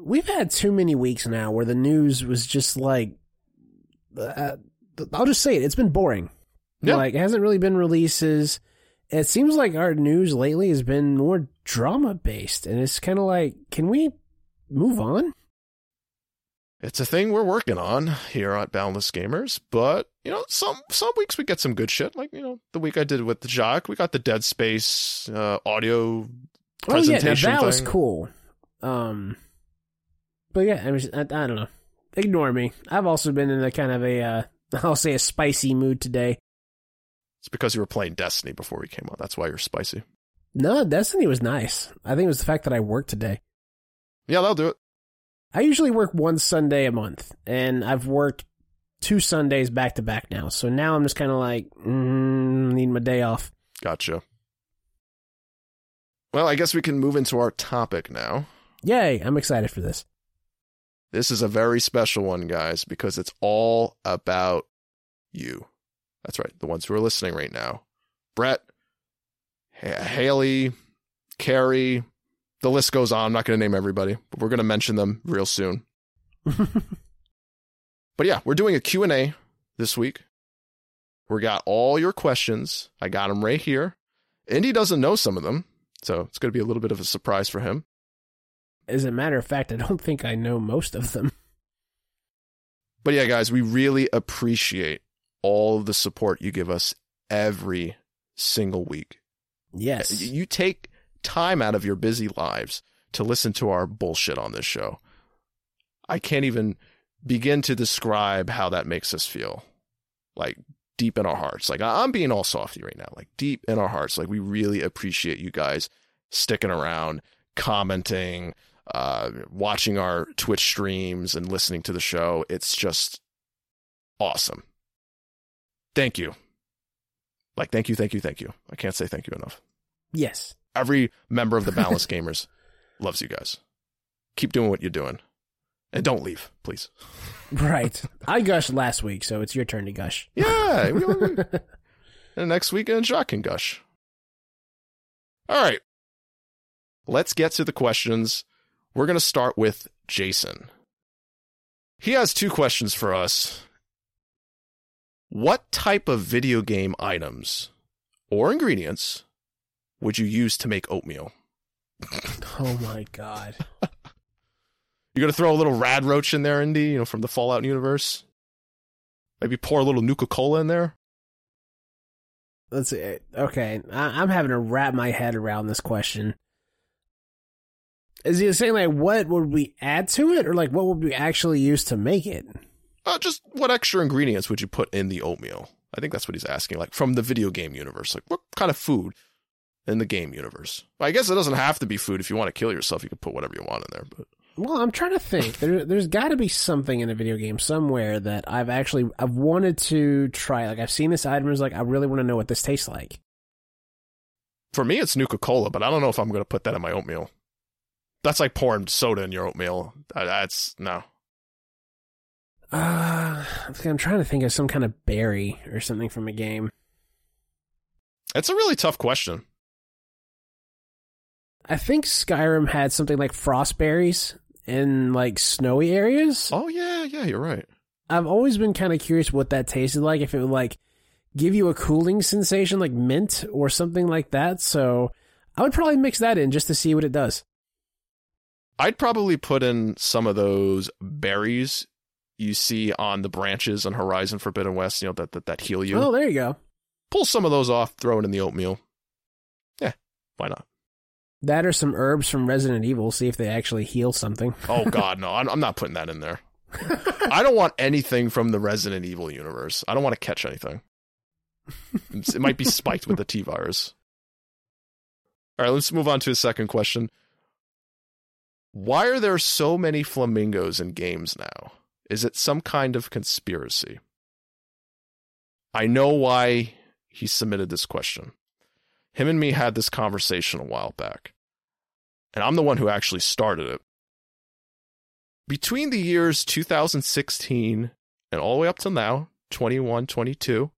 We've had too many weeks now where the news was just like uh, I'll just say it, it's been boring. Yeah. Like it hasn't really been releases. It seems like our news lately has been more drama based and it's kind of like can we move on? It's a thing we're working on here at Boundless Gamers, but you know, some some weeks we get some good shit. Like you know, the week I did with the Jock, we got the Dead Space uh, audio presentation. Oh yeah, that was cool. Um but yeah, I, was, I, I don't know. Ignore me. I've also been in a kind of a uh, [LAUGHS] I'll say a spicy mood today. It's because you were playing Destiny before we came on. That's why you're spicy. No, Destiny was nice. I think it was the fact that I worked today. Yeah, that'll do it. I usually work one Sunday a month, and I've worked two Sundays back to back now. So now I'm just kind of like, mm, need my day off. Gotcha. Well, I guess we can move into our topic now. Yay! I'm excited for this. This is a very special one, guys, because it's all about you. That's right, the ones who are listening right now. Brett, Ha- Haley, Carrie, the list goes on. I'm not going to name everybody, but we're going to mention them real soon. [LAUGHS] But yeah, we're doing a Q&A this week. We got all your questions. I got them right here. Indy doesn't know some of them, so it's going to be a little bit of a surprise for him. As a matter of fact, I don't think I know most of them. But yeah, guys, we really appreciate all of the support you give us every single week. Yes. You take time out of your busy lives to listen to our bullshit on this show. I can't even begin to describe how that makes us feel. Like deep in our hearts. Like I'm being all softy right now. Like deep in our hearts. Like we really appreciate you guys sticking around, commenting, uh, watching our Twitch streams and listening to the show. It's just awesome. Thank you. Like, thank you, thank you, thank you. I can't say thank you enough. Yes. Every member of the Boundless [LAUGHS] Gamers loves you guys. Keep doing what you're doing. And don't leave, please. [LAUGHS] Right. I gushed last week, so it's your turn to gush. Yeah. we- we- [LAUGHS] and next weekend, Jacques can gush. All right. Let's get to the questions. We're going to start with Jason. He has two questions for us. What type of video game items or ingredients would you use to make oatmeal? Oh my god. [LAUGHS] You're to throw a little rad roach in there, Indy, you know, from the Fallout universe? Maybe pour a little Nuka Cola in there? Let's see. Okay, I, I'm having to wrap my head around this question. Is he saying like what would we add to it, or like what would we actually use to make it? Uh, just what extra ingredients would you put in the oatmeal? I think that's what he's asking. Like from the video game universe, like what kind of food in the game universe? I guess it doesn't have to be food. If you want to kill yourself, you can put whatever you want in there. But Well, I'm trying to think. [LAUGHS] There, there's got to be something in a video game somewhere that I've actually I've wanted to try. Like I've seen this item, and it's like I really want to know what this tastes like. for me, it's Nuka Cola. But I don't know if I'm going to put that in my oatmeal. That's like pouring soda in your oatmeal. That's no. Uh, I'm trying to think of some kind of berry or something from a game. It's a really tough question. I think Skyrim had something like frost berries in like snowy areas. Oh yeah, yeah, you're right. I've always been kind of curious what that tasted like. If it would like give you a cooling sensation like mint or something like that. So I would probably mix that in just to see what it does. I'd probably put in some of those berries you see on the branches on Horizon Forbidden West. You know that that, that heal you. Oh, there you go. Pull some of those off, throw it in the oatmeal. Yeah, why not? That or some herbs from Resident Evil. See if they actually heal something. Oh God, no! I'm, I'm not putting that in there. I don't want anything from the Resident Evil universe. I don't want to catch anything. It might be spiked with the T virus. All right, let's move on to a second question. Why are there so many flamingos in games now? Is it some kind of conspiracy? I know why he submitted this question. Him and me had this conversation a while back, and I'm the one who actually started it. Between the years 2016 and all the way up till now 21 22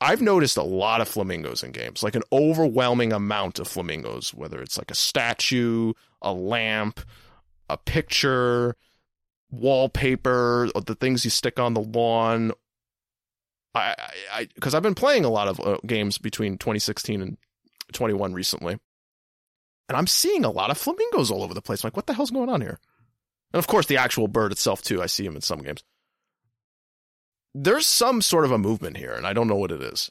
i've noticed a lot of flamingos in games like an overwhelming amount of flamingos whether it's like a statue a lamp a picture wallpaper or the things you stick on the lawn i i because i've been playing a lot of uh, games between 2016 and 21 recently and i'm seeing a lot of flamingos all over the place I'm like what the hell's going on here and of course, the actual bird itself, too. I see him in some games. There's some sort of a movement here, and I don't know what it is.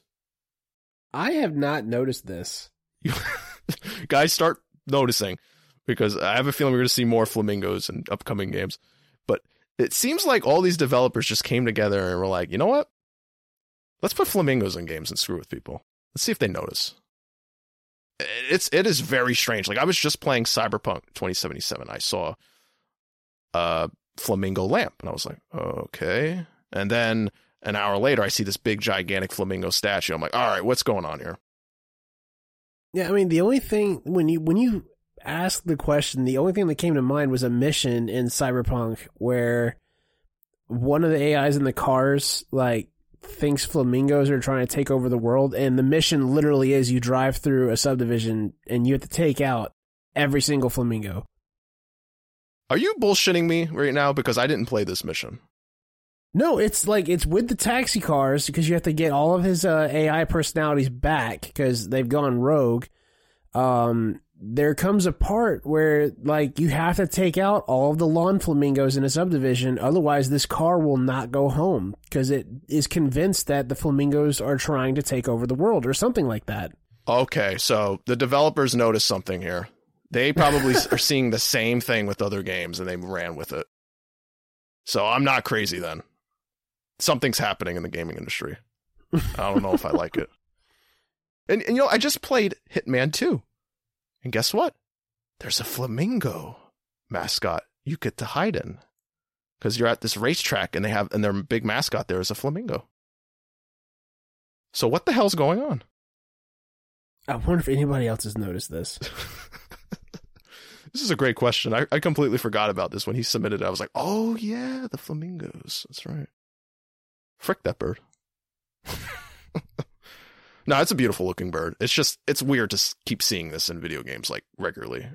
I have not noticed this. [LAUGHS] Guys start noticing because I have a feeling we're going to see more flamingos in upcoming games. But it seems like all these developers just came together and were like, you know what? Let's put flamingos in games and screw with people. Let's see if they notice. It's it is very strange. Like I was just playing Cyberpunk 2077. I saw a flamingo lamp, and I was like, okay. And then an hour later, I see this big, gigantic flamingo statue. I'm like, all right, what's going on here? Yeah, I mean the only thing when you when you asked the question, the only thing that came to mind was a mission in Cyberpunk where one of the AIs in the cars like thinks flamingos are trying to take over the world, and the mission literally is you drive through a subdivision and you have to take out every single flamingo. Are you bullshitting me right now? Because I didn't play this mission. No, it's like it's with the taxi cars because you have to get all of his uh, AI personalities back because they've gone rogue. Um, there comes a part where like you have to take out all of the lawn flamingos in a subdivision, otherwise this car will not go home because it is convinced that the flamingos are trying to take over the world or something like that. Okay, so the developers noticed something here. They probably [LAUGHS] are seeing the same thing with other games and they ran with it. So I'm not crazy then. Something's happening in the gaming industry. I don't know if I like it. [LAUGHS] And, and you know, I just played Hitman 2. And guess what? There's a flamingo mascot you get to hide in. Because you're at this racetrack and they have and their big mascot there is a flamingo. So what the hell's going on? I wonder if anybody else has noticed this. [LAUGHS] This is a great question. I, I completely forgot about this when he submitted it. I was like, oh, yeah, the flamingos. That's right. Frick that bird. [LAUGHS] no, it's a beautiful looking bird. It's just, it's weird to keep seeing this in video games like regularly. At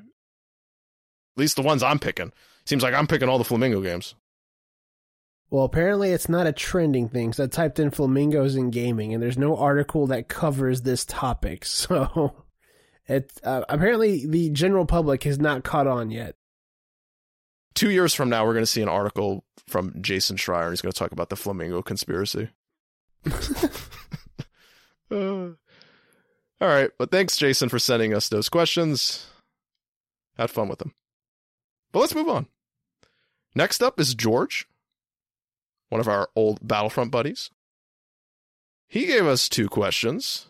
least the ones I'm picking. Seems like I'm picking all the Flamingo games. Well, apparently it's not a trending thing. So I typed in flamingos in gaming, and there's no article that covers this topic. [LAUGHS] So it uh, apparently the general public has not caught on yet. Two years from now, we're going to see an article from Jason Schreier, and he's going to talk about the Flamingo conspiracy. [LAUGHS] [LAUGHS] Uh, all right. But thanks, Jason, for sending us those questions. Had fun with them. But let's move on. Next up is George, one of our old Battlefront buddies. He gave us two questions.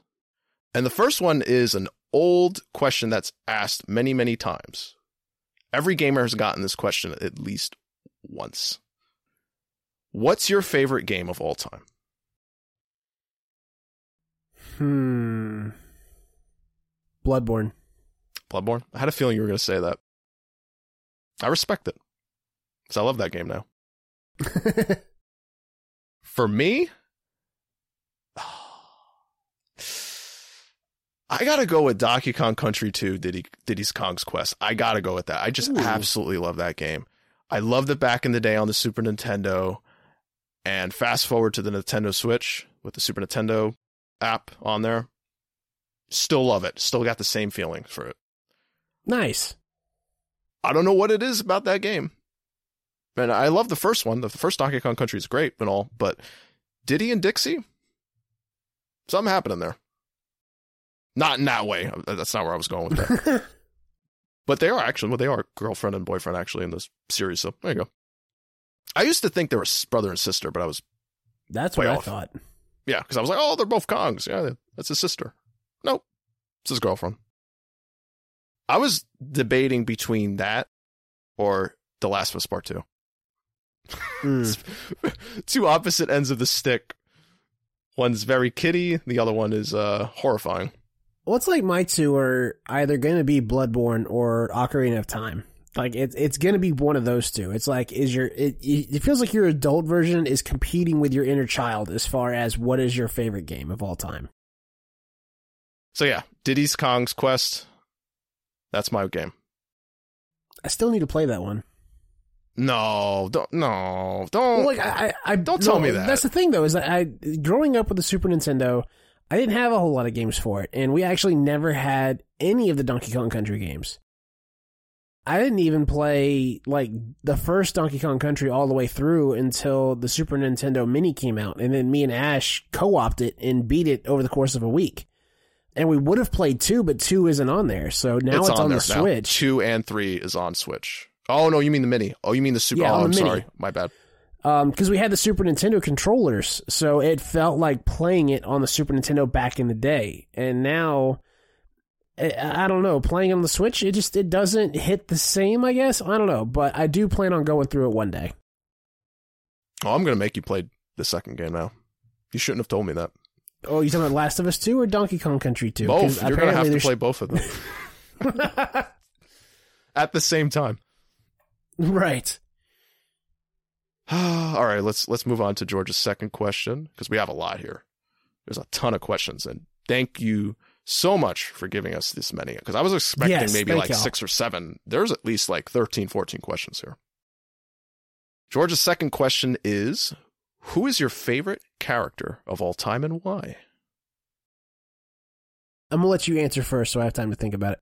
And the first one is an old question that's asked many, many times. Every gamer has gotten this question at least once. What's your favorite game of all time? Hmm. Bloodborne. Bloodborne? I had a feeling you were going to say that. I respect it. Because I love that game now. [LAUGHS] For me, [SIGHS] I gotta go with Donkey Kong Country 2 Diddy, Diddy's Kong's Quest. I gotta go with that. I just Ooh. absolutely love that game. I loved it back in the day on the Super Nintendo. And fast forward to the Nintendo Switch with the Super Nintendo app on there. Still love it. Still got the same feeling for it. nice. I don't know what it is about that game. And I love the first one. The first Donkey Kong Country is great and all, but Diddy and Dixie, something happening there. Not in that way. Uh, that's not where I was going with that. [LAUGHS] but they are actually, well, they are girlfriend and boyfriend actually in this series. So there you go. I used to think they were brother and sister, but I was, That's what I off. thought. Yeah, because I was like, oh, they're both Kongs. Yeah, that's his sister. Nope, it's his girlfriend. I was debating between that or The Last of Us Part 2. Mm. [LAUGHS] two opposite ends of the stick. One's very kitty, the other one is uh horrifying. Well, it's like my two are either going to be Bloodborne or Ocarina of Time. Like it's it's going to be one of those two. It's like is your it it feels like your adult version is competing with your inner child as far as what is your favorite game of all time. So yeah, Diddy's Kong's Quest. That's my game. I still need to play that one. No, don't no, don't Well, like I, I, I Don't tell me that. That's the thing, though, is that I growing up with the Super Nintendo, I didn't have a whole lot of games for it, and we actually never had any of the Donkey Kong Country games. I didn't even play like the first Donkey Kong Country all the way through until the Super Nintendo Mini came out, and then me and Ash co-opted it and beat it over the course of a week. And we would have played two, but two isn't on there, so now it's, on, there the now. Switch. Two and three is on Switch. Oh no, you mean the mini? Oh, you mean the super? Yeah, oh, the I'm Mini. sorry, my bad. Um, because we had the Super Nintendo controllers, so it felt like playing it on the Super Nintendo back in the day. And now, I, don't know, playing on the Switch, it just it doesn't hit the same. I guess I don't know, but I do plan on going through it one day. Oh, I'm gonna make you play the second game now. You shouldn't have told me that. Oh, you talking about Last of Us Two or Donkey Kong Country Two? Both. You're gonna have to there's- play both of them [LAUGHS] [LAUGHS] at the same time. right. [SIGHS] All right, let's let's move on to George's second question because we have a lot here. There's a ton of questions, and thank you so much for giving us this many because I was expecting Yes, maybe like y'all. six or seven. There's at least like 13, 14 questions here. George's second question is Who is your favorite character of all time and why? I'm gonna let you answer first, so I have time to think about it.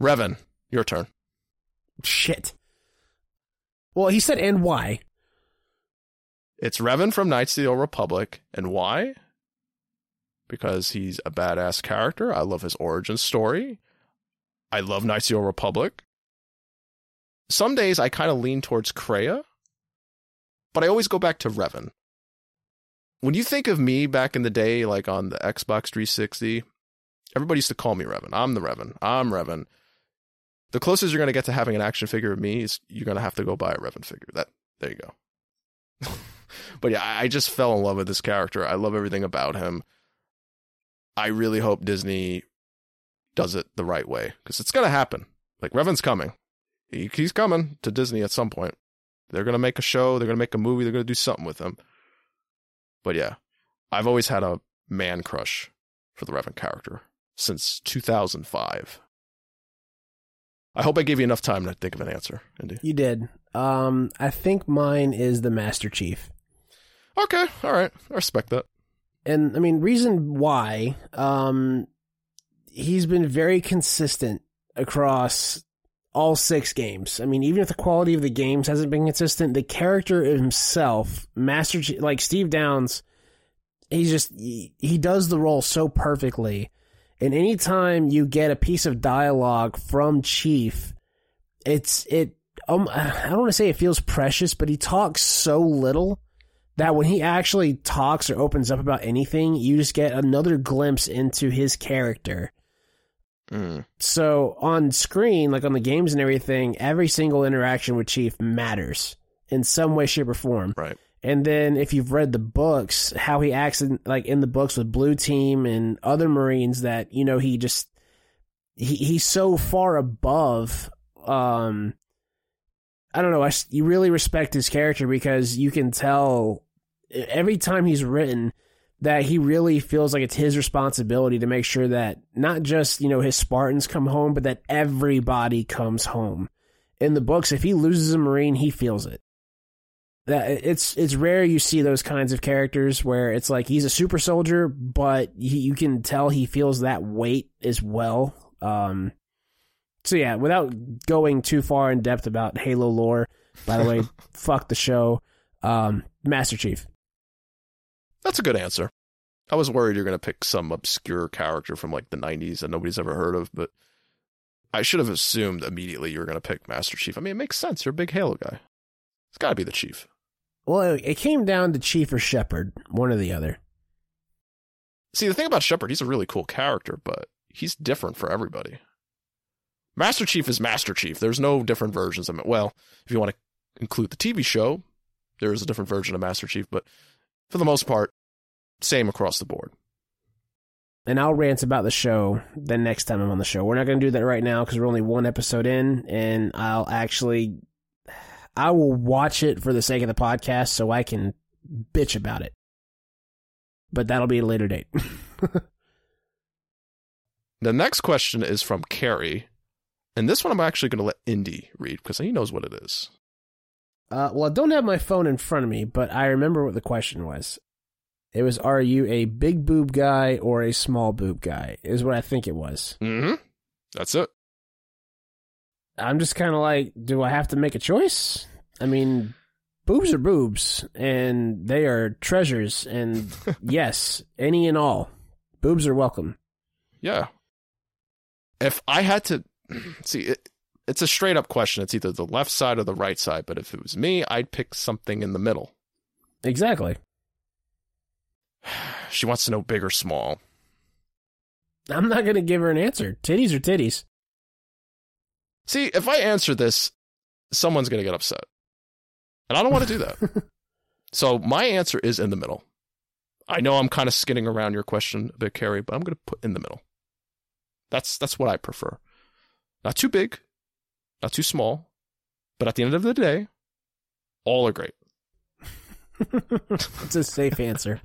Revan, your turn. Shit. Well, he said, and why? It's Revan from Knights of the Old Republic. And why? Because he's a badass character. I love his origin story. I love Knights Republic. Some days I kind of lean towards Kreia, but I always go back to Revan. When you think of me back in the day, like on the Xbox 360, everybody used to call me Revan. I'm the Revan. I'm Revan. The closest you're going to get to having an action figure of me is you're going to have to go buy a Revan figure. That there you go. [LAUGHS] but yeah, I just fell in love with this character. I love everything about him. I really hope Disney does it the right way because it's going to happen. Like Revan's coming. He, he's coming to Disney at some point. They're going to make a show. They're going to make a movie. They're going to do something with him. But yeah, I've always had a man crush for the Revan character since 2005. I hope I gave you enough time to think of an answer, Indy. You did. Um, I think mine is the Master Chief. Okay, all right. I respect that. And I mean, reason why, um, he's been very consistent across all six games. I mean, even if the quality of the games hasn't been consistent, the character himself, Master Chief, like Steve Downes, he's just, he, he does the role so perfectly. And anytime you get a piece of dialogue from Chief, it's, it, um, I don't want to say it feels precious, but he talks so little that when he actually talks or opens up about anything, you just get another glimpse into his character. Mm. So on screen, like on the games and everything, every single interaction with Chief matters in some way, shape, or form. Right. And then if you've read the books, how he acts in, like in the books with Blue Team and other Marines that, you know, he just he he's so far above um I don't know, I you really respect his character because you can tell every time he's written that he really feels like it's his responsibility to make sure that not just, you know, his Spartans come home, but that everybody comes home. In the books, if he loses a Marine, he feels it that it's it's rare you see those kinds of characters where it's like he's a super soldier, but he, you can tell he feels that weight as well. Um, so yeah, without going too far in depth about Halo lore, by the way, [LAUGHS] fuck the show. Um, Master Chief. That's a good answer. I was worried you're going to pick some obscure character from like the 90s that nobody's ever heard of, but I should have assumed immediately you were going to pick Master Chief. I mean, it makes sense. You're a big Halo guy. It's got to be the Chief. Well, it came down to Chief or Shepard, one or the other. See, the thing about Shepard, he's a really cool character, but he's different for everybody. Master Chief is Master Chief. There's no different versions of it. Well, if you want to include the TV show, there is a different version of Master Chief, but for the most part, same across the board. And I'll rant about the show the next time I'm on the show. We're not going to do that right now because we're only one episode in, and I'll actually I will watch it for the sake of the podcast so I can bitch about it. But that'll be a later date. [LAUGHS] the next question is from Carrie. And this one I'm actually going to let Indy read because he knows what it is. Uh, well, I don't have my phone in front of me, but I remember what the question was. It was, "Are you a big boob guy or a small boob guy?" Is what I think it was. Mm-hmm. That's it. I'm just kind of like, do I have to make a choice? I mean, boobs are boobs, and they are treasures. And [LAUGHS] yes, any and all, boobs are welcome. Yeah. If I had to [CLEARS THROAT] see, it, it's a straight up question. It's either the left side or the right side. But if it was me, I'd pick something in the middle. Exactly. She wants to know big or small. I'm not going to give her an answer. Titties or titties. See, if I answer this, someone's going to get upset. And I don't want to do that. [LAUGHS] so my answer is in the middle. I know I'm kind of skidding around your question a bit, Carrie, but I'm going to put in the middle. That's that's what I prefer. Not too big, not too small, but at the end of the day, all are great. [LAUGHS] it's a safe answer.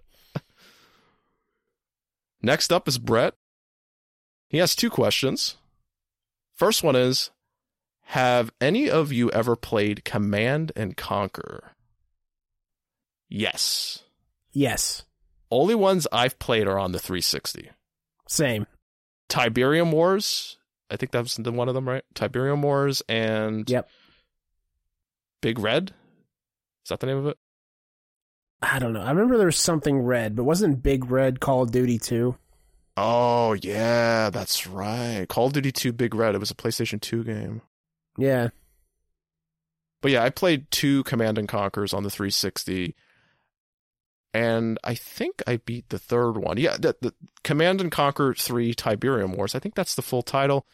Next up is Brett. He has two questions. First one is Have any of you ever played Command and Conquer? Yes. Yes. Only ones I've played are on the 360. Same. Tiberium Wars. I think that was the one of them, right? Tiberium Wars and Yep. Big Red. Is that the name of it? I don't know. I remember there was something red, but wasn't Big Red Call of Duty 2? Oh, yeah, that's right. Call of Duty 2 Big Red. It was a PlayStation 2 game. Yeah. But yeah, I played two Command and Conquers on the 360. And I think I beat the third one. Yeah, the, the Command and Conquer 3 Tiberium Wars. I think that's the full title.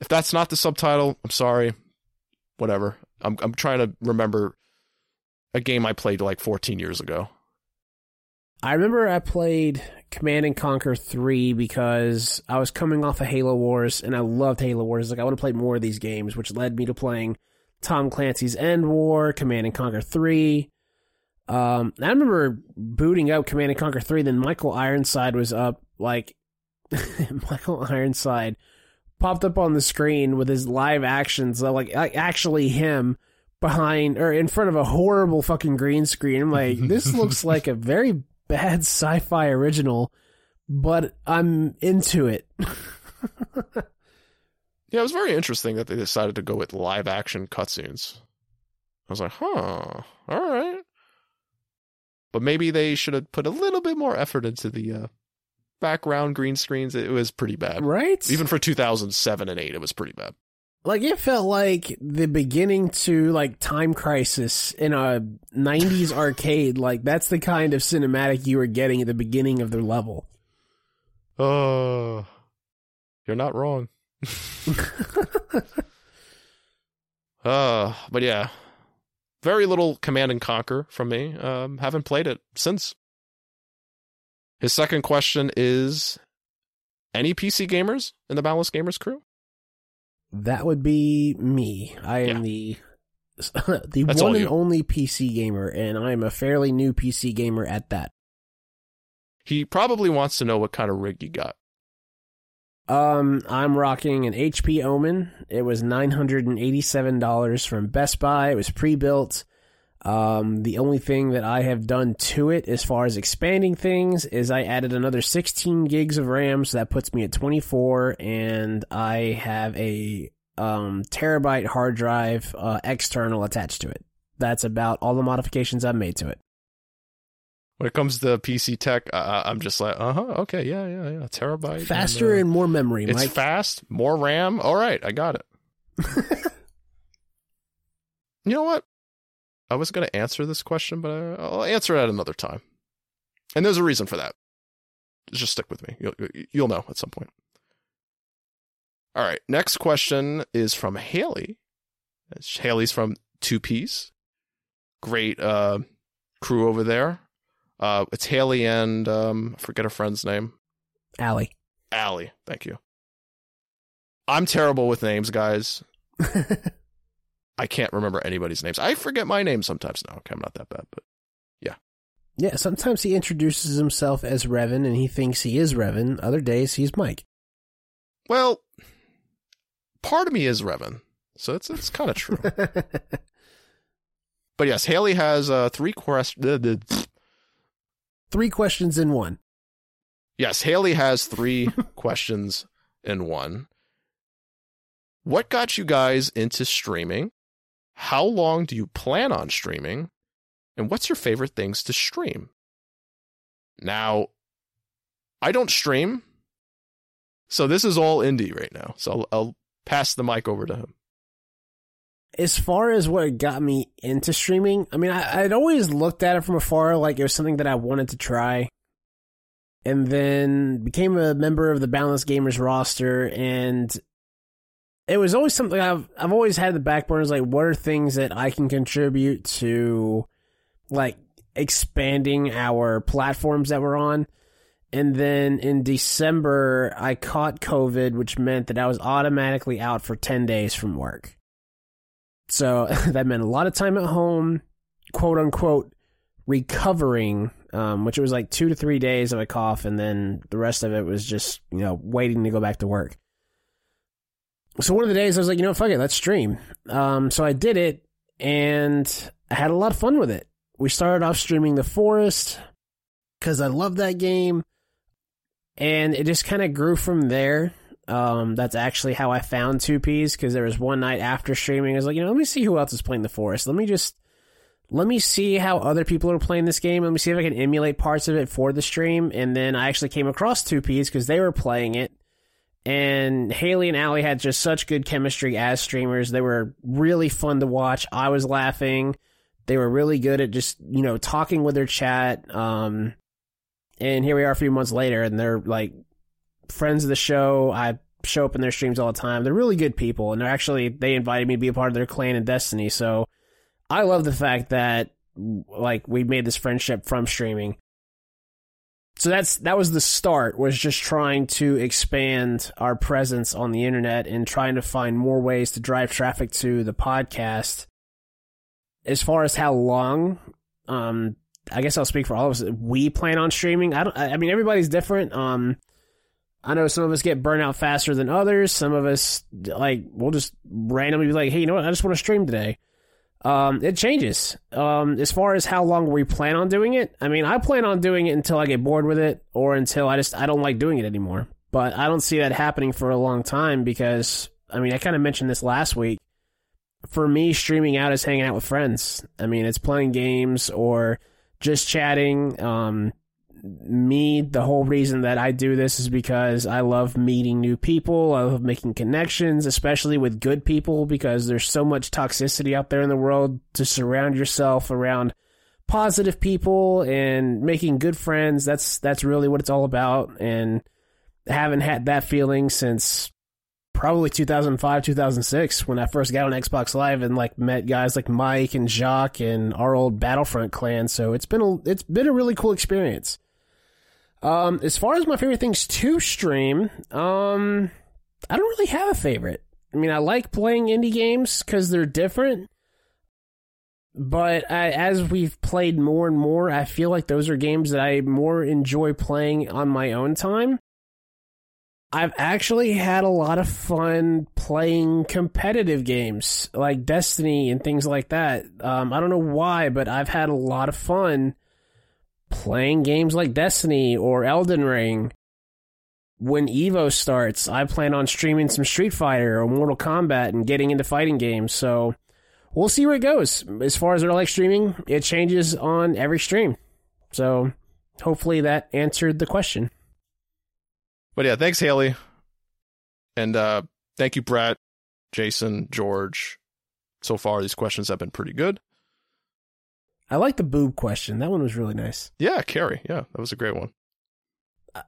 If that's not the subtitle, I'm sorry. Whatever. I'm I'm trying to remember a game I played like 14 years ago. I remember I played Command and Conquer 3 because I was coming off of Halo Wars and I loved Halo Wars. Like I want to play more of these games, which led me to playing Tom Clancy's EndWar, Command and Conquer 3. Um, I remember booting up Command and Conquer 3, then Michael Ironside was up, like, [LAUGHS] Michael Ironside popped up on the screen with his live actions, so like actually him behind or in front of a horrible fucking green screen. I'm like, this [LAUGHS] looks like a very bad sci-fi original, but I'm into it. [LAUGHS] yeah, it was very interesting that they decided to go with live action cutscenes. I was like, huh, all right. But maybe they should have put a little bit more effort into the uh, background green screens. It was pretty bad. Right? Even for 2007 and 8, it was pretty bad. Like it felt like the beginning to like Time Crisis in a 90s arcade. Like that's the kind of cinematic you were getting at the beginning of the level. Oh, uh, you're not wrong. [LAUGHS] uh, but yeah, very little Command and Conquer from me. Um, haven't played it since. His second question is any PC gamers in the Boundless Gamers crew? That would be me. I am yeah. the [LAUGHS] the That's one and only PC gamer, and I'm a fairly new PC gamer at that. He probably wants to know what kind of rig you got. Um, I'm rocking an HP Omen. It was nine hundred and eighty-seven dollars from Best Buy. It was pre-built. Um, the only thing that I have done to it as far as expanding things is I added another 16 gigs of RAM, so that puts me at 24, and I have a um, terabyte hard drive uh, external attached to it. That's about all the modifications I've made to it. When it comes to PC tech, uh, I'm just like, uh huh, okay, yeah, yeah, yeah, terabyte, faster and, uh, and more memory. It's Mike. fast, more RAM. All right, I got it. [LAUGHS] you know what? I was going to answer this question, but I'll answer it at another time. And there's a reason for that. Just stick with me. You'll, you'll know at some point. All right. Next question is from Haley. Haley's from Two Piece. Great uh, crew over there. Uh, it's Haley and um, I forget her friend's name. Allie. Allie. Thank you. I'm terrible with names, guys. [LAUGHS] I can't remember anybody's names. I forget my name sometimes. No, okay, I'm not that bad, but yeah. Yeah, sometimes he introduces himself as Revan and he thinks he is Revan. Other days he's Mike. Well, part of me is Revan, so it's it's kind of true. [LAUGHS] but yes, Haley has uh, three questions. three questions in one. Yes, Haley has three [LAUGHS] questions in one. What got you guys into streaming? How long do you plan on streaming? And what's your favorite things to stream? Now, I don't stream. So this is all Indy right now. So I'll, I'll pass the mic over to him. As far as what got me into streaming, I mean, I, I'd always looked at it from afar like it was something that I wanted to try and then became a member of the Boundless Gamers roster and it was always something I've I've always had the back burners like what are things that I can contribute to like expanding our platforms that we're on. And then in December I caught COVID, which meant that I was automatically out for 10 days from work. So [LAUGHS] that meant a lot of time at home, quote unquote, recovering, um, which was like two to three days of a cough, and then the rest of it was just, you know, waiting to go back to work so one of the days I was like, you know, fuck it, let's stream. Um, so I did it, and I had a lot of fun with it. We started off streaming The Forest because I love that game, and it just kind of grew from there. Um, that's actually how I found Two Ps because there was one night after streaming, I was like, you know, let me see who else is playing The Forest. Let me just let me see how other people are playing this game. Let me see if I can emulate parts of it for the stream. And then I actually came across Two Ps because they were playing it and Haley and Allie had just such good chemistry as streamers. They were really fun to watch. I was laughing. They were really good at just, you know, talking with their chat. Um, and here we are a few months later, and they're like friends of the show. I show up in their streams all the time. They're really good people, and they're actually, they invited me to be a part of their clan in Destiny. So I love the fact that, like, we made this friendship from streaming so that's that was the start was just trying to expand our presence on the internet and trying to find more ways to drive traffic to the podcast as far as how long um i guess i'll speak for all of us we plan on streaming i don't i mean everybody's different um I know some of us get burnt out faster than others. Some of us like we'll just randomly be like, "Hey, you know what? I just want to stream today." Um, it changes. Um, as far as how long we plan on doing it, I mean, I plan on doing it until I get bored with it or until I just I don't like doing it anymore. But I don't see that happening for a long time because I mean, I kind of mentioned this last week. For me, streaming out is hanging out with friends. I mean, it's playing games or just chatting. Um, me, the whole reason that I do this is because I love meeting new people. I love making connections, especially with good people, because there's so much toxicity out there in the world to surround yourself around positive people and making good friends. That's, that's really what it's all about. And haven't had that feeling since probably 2005, 2006 when I first got on Xbox Live and like met guys like Mike and Jacques and our old Battlefront clan. So it's been a, it's been a really cool experience. Um, as far as my favorite things to stream, um, I don't really have a favorite. I mean, I like playing indie games because they're different. But I, as we've played more and more, I feel like those are games that I more enjoy playing on my own time. I've actually had a lot of fun playing competitive games like Destiny and things like that. Um, I don't know why, but I've had a lot of fun playing games like Destiny or Elden Ring. When Evo starts, I plan on streaming some Street Fighter or Mortal Kombat and getting into fighting games. So we'll see where it goes. As far as like streaming, it changes on every stream. So hopefully that answered the question. But yeah, thanks, Haley. And uh, thank you, Brett, Jason, George. So far, these questions have been pretty good. I like the boob question. That one was really nice. Yeah, Carrie. Yeah, that was a great one.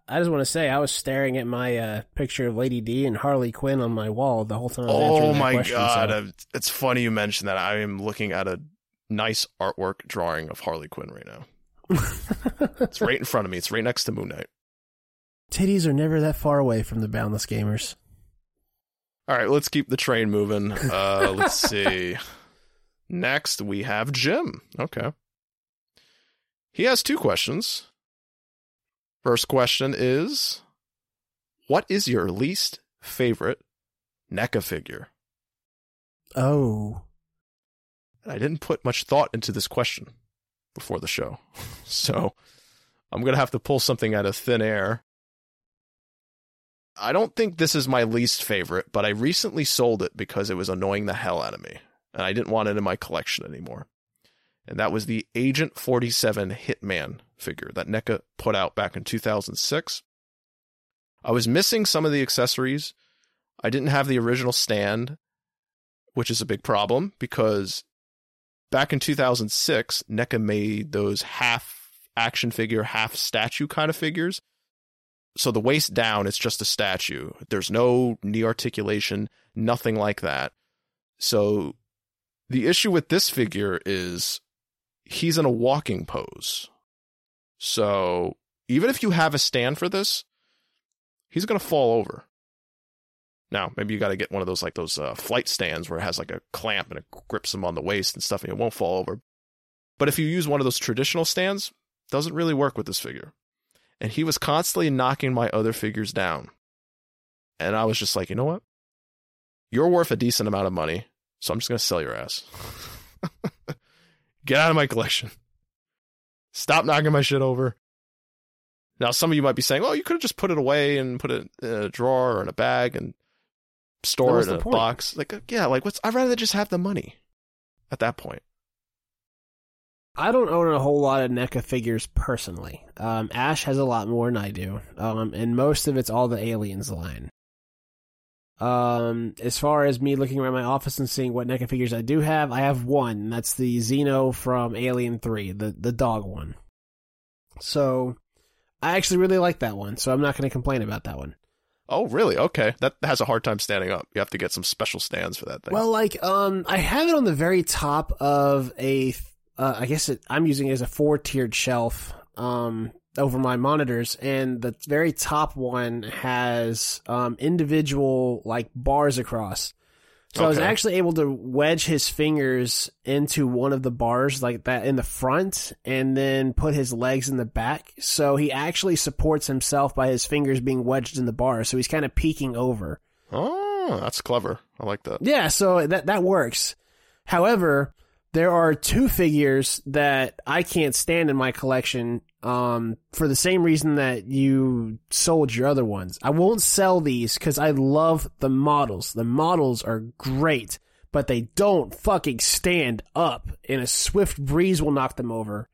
I just want to say I was staring at my uh, picture of Lady D and Harley Quinn on my wall the whole time. oh my question, god, so. it's funny you mentioned that. I am looking at a nice artwork drawing of Harley Quinn right now. [LAUGHS] it's right in front of me. It's right next to Moon Knight. Titties are never that far away from the boundless gamers. All right, let's keep the train moving. Uh, let's [LAUGHS] see. Next, we have Jim. Okay. He has two questions. First question is What is your least favorite NECA figure? Oh. I didn't put much thought into this question before the show. [LAUGHS] So I'm going to have to pull something out of thin air. I don't think this is my least favorite, but I recently sold it because it was annoying the hell out of me and I didn't want it in my collection anymore. And that was the Agent 47 Hitman figure that NECA put out back in 2006. I was missing some of the accessories. I didn't have the original stand, which is a big problem because back in 2006, NECA made those half action figure, half statue kind of figures. So the waist down, it's just a statue. There's no knee articulation, nothing like that. So the issue with this figure is he's in a walking pose. So even if you have a stand for this, he's going to fall over. Now, maybe you got to get one of those like those uh, flight stands where it has like a clamp and it grips him on the waist and stuff, and it won't fall over. But if you use one of those traditional stands, doesn't really work with this figure. And he was constantly knocking my other figures down. And I was just like, you know what? You're worth a decent amount of money. So I'm just going to sell your ass. [LAUGHS] Get out of my collection. Stop knocking my shit over. Now, some of you might be saying, well, you could have just put it away and put it in a drawer or in a bag and store it in a point? box." Like, uh, yeah, like what's? I'd rather just have the money at that point. I don't own a whole lot of NECA figures personally. Um, Ash has a lot more than I do, um, and most of it's all the Aliens line. Um, as far as me looking around my office and seeing what NECA figures I do have, I have one. That's the Xeno from Alien 3, the, the dog one. So, I actually really like that one, so I'm not going to complain about that one. Oh, really? Okay. That has a hard time standing up. You have to get some special stands for that thing. Well, like, um, I have it on the very top of a, uh, I guess it, I'm using it as a four tiered shelf. Um, over my monitors, and the very top one has um, individual like bars across. So I was actually able to wedge his fingers into one of the bars like that in the front and then put his legs in the back. So he actually supports himself by his fingers being wedged in the bar. So he's kind of peeking over. Oh, that's clever. I like that. Yeah, so that that works. However, there are two figures that I can't stand in my collection um, for the same reason that you sold your other ones. I won't sell these because I love the models. The models are great, but they don't fucking stand up, and a swift breeze will knock them over.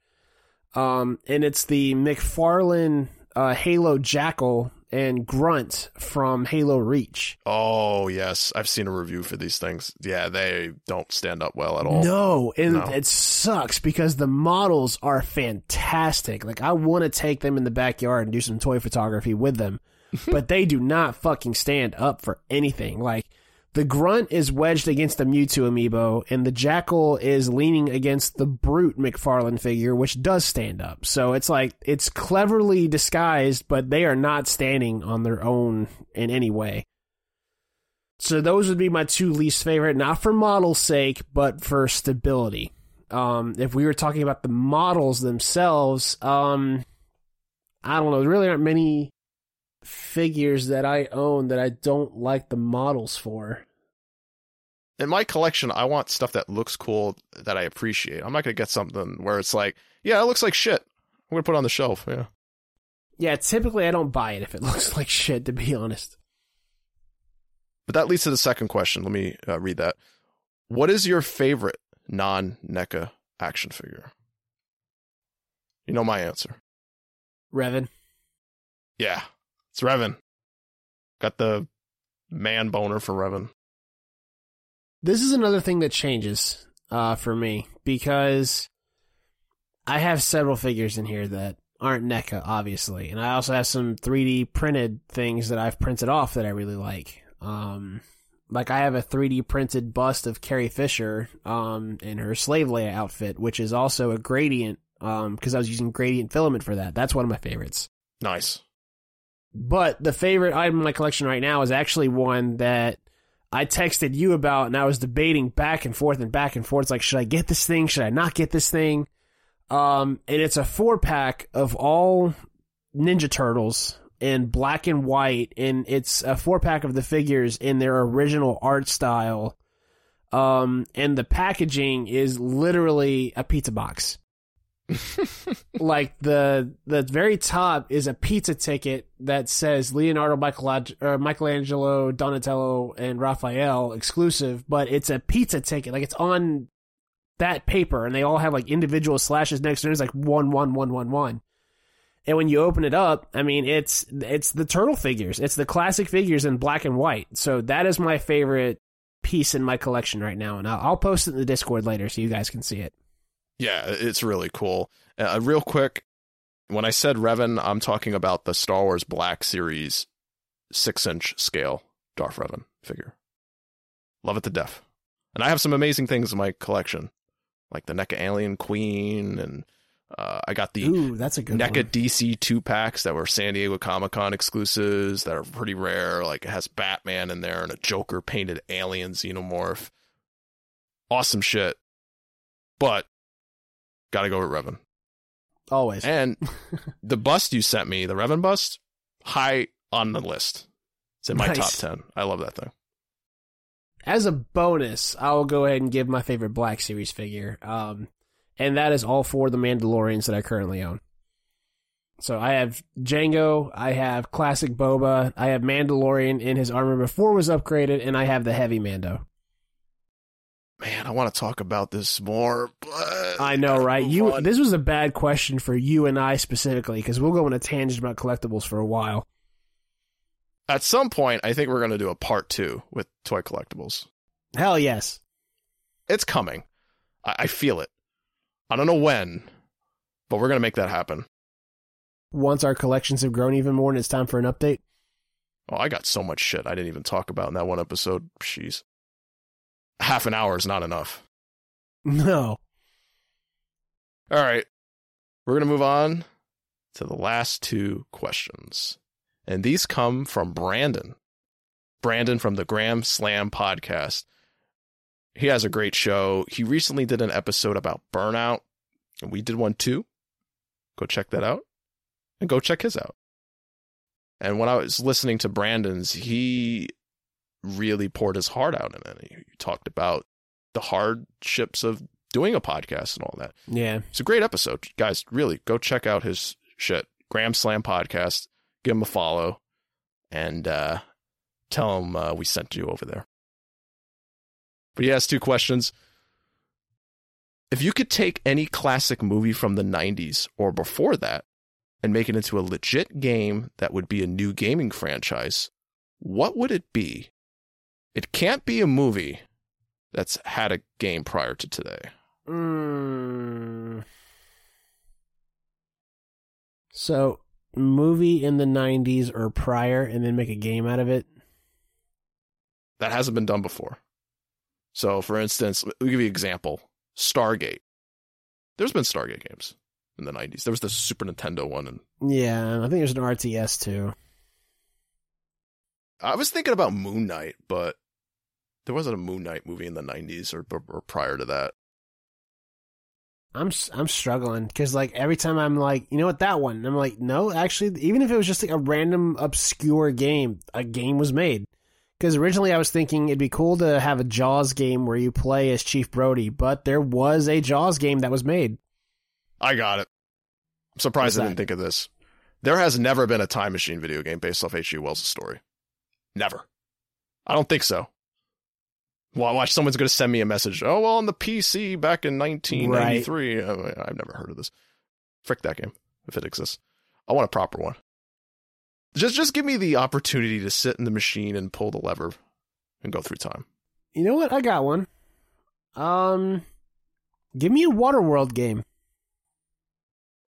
Um, and it's the McFarlane uh, Halo Jackal and Grunt from Halo Reach. Oh, yes. I've seen a review for these things. Yeah, they don't stand up well at all. No, and No. it sucks because the models are fantastic. Like I want to take them in the backyard and do some toy photography with them, [LAUGHS] but they do not fucking stand up for anything. Like the grunt is wedged against the Mewtwo amiibo, and the jackal is leaning against the brute McFarlane figure, which does stand up. So it's like it's cleverly disguised, but they are not standing on their own in any way. So those would be my two least favorite, not for model's sake, but for stability. Um, if we were talking about the models themselves, um, I don't know. There really aren't many figures that I own that I don't like the models for. In my collection, I want stuff that looks cool that I appreciate. I'm not going to get something where it's like, yeah, it looks like shit. I'm going to put it on the shelf. Yeah. Yeah, typically I don't buy it if it [LAUGHS] looks like shit, to be honest. But that leads to the second question. Let me uh, read that. What is your favorite non NECA action figure? You know my answer. Revan. Yeah, it's Revan. Got the man boner for Revan. This is another thing that changes uh, for me because I have several figures in here that aren't NECA, obviously, and I also have some 3D printed things that I've printed off that I really like. Um, like I have a 3D printed bust of Carrie Fisher um, in her Slave Leia outfit, which is also a gradient because I was using gradient filament for that. That's one of my favorites. Nice. But the favorite item in my collection right now is actually one that I texted you about, and I was debating back and forth and back and forth. It's like, should I get this thing? Should I not get this thing? Um, and it's a four pack of all Ninja Turtles in black and white, and it's a four pack of the figures in their original art style. Um, and the packaging is literally a pizza box [LAUGHS] like the the very top is a pizza ticket that says Leonardo Michelangelo, or uh, Michelangelo, Donatello, and Raphael exclusive, but it's a pizza ticket. Like it's on that paper, and they all have like individual slashes next to it. It's like one one one one one. And when you open it up, I mean it's it's the turtle figures. It's the classic figures in black and white. So that is my favorite piece in my collection right now, and I'll, I'll post it in the Discord later so you guys can see it. Yeah, it's really cool. Uh, real quick, when I said Revan, I'm talking about the Star Wars Black Series six inch scale Darth Revan figure. Love it to death. And I have some amazing things in my collection, like the NECA Alien Queen, and uh, I got the Ooh, that's a good NECA one. DC two packs that were San Diego Comic Con exclusives that are pretty rare. Like it has Batman in there and a Joker painted alien xenomorph. Awesome shit. But gotta go with Revan. Always. And [LAUGHS] the bust you sent me, the Revan bust, high on the list. It's in my Nice. top ten. I love that thing. As a bonus, I'll go ahead and give my favorite Black Series figure. Um, and that is all four of the Mandalorians that I currently own. So I have Jango, I have Classic Boba, I have Mandalorian in his armor before it was upgraded, and I have the Heavy Mando. Man, I want to talk about this more, but I know, right? You on. this was a bad question for you and I specifically because we'll go on a tangent about collectibles for a while. At some point, I think we're gonna do a part two with toy collectibles. Hell yes. It's coming. I, I feel it. I don't know when, but we're gonna make that happen. Once our collections have grown even more and it's time for an update. Oh, I got so much shit I didn't even talk about in that one episode. Jeez. Half an hour is not enough. No. All right. We're going to move on to the last two questions. And these come from Brandon. Brandon from the Graham Slam podcast. He has a great show. He recently did an episode about burnout, and we did one too. Go check that out, and go check his out. And when I was listening to Brandon's, he really poured his heart out in it. He talked about the hardships of doing a podcast and all that. Yeah. It's a great episode. Guys, really go check out his shit. Graham Slam podcast. Give him a follow and uh, tell him uh, we sent you over there. But he has two questions. If you could take any classic movie from the 90s or before that and make it into a legit game that would be a new gaming franchise, what would it be? It can't be a movie that's had a game prior to today. Mm. So, movie in the 90s or prior and then make a game out of it? That hasn't been done before. So, for instance, let me give you an example Stargate. There's been Stargate games in the 90s. There was the Super Nintendo one. And Yeah, I think there's an RTS too. I was thinking about Moon Knight, but there wasn't a Moon Knight movie in the 90s or, or prior to that. I'm I'm struggling because like every time I'm like, you know what, that one. I'm like, no, actually, even if it was just like a random obscure game, a game was made. Because originally I was thinking it'd be cool to have a Jaws game where you play as Chief Brody, but there was a Jaws game that was made. I got it. I'm surprised I didn't think of this. There has never been a time machine video game based off H.G. Wells' story. Never. I don't think so. Well, watch someone's going to send me a message. Oh, well, on the PC back in 1993. Oh, I've never heard of this. Frick that game, if it exists. I want a proper one. Just, just give me the opportunity to sit in the machine and pull the lever and go through time. You know what? I got one. Um, give me a Waterworld game.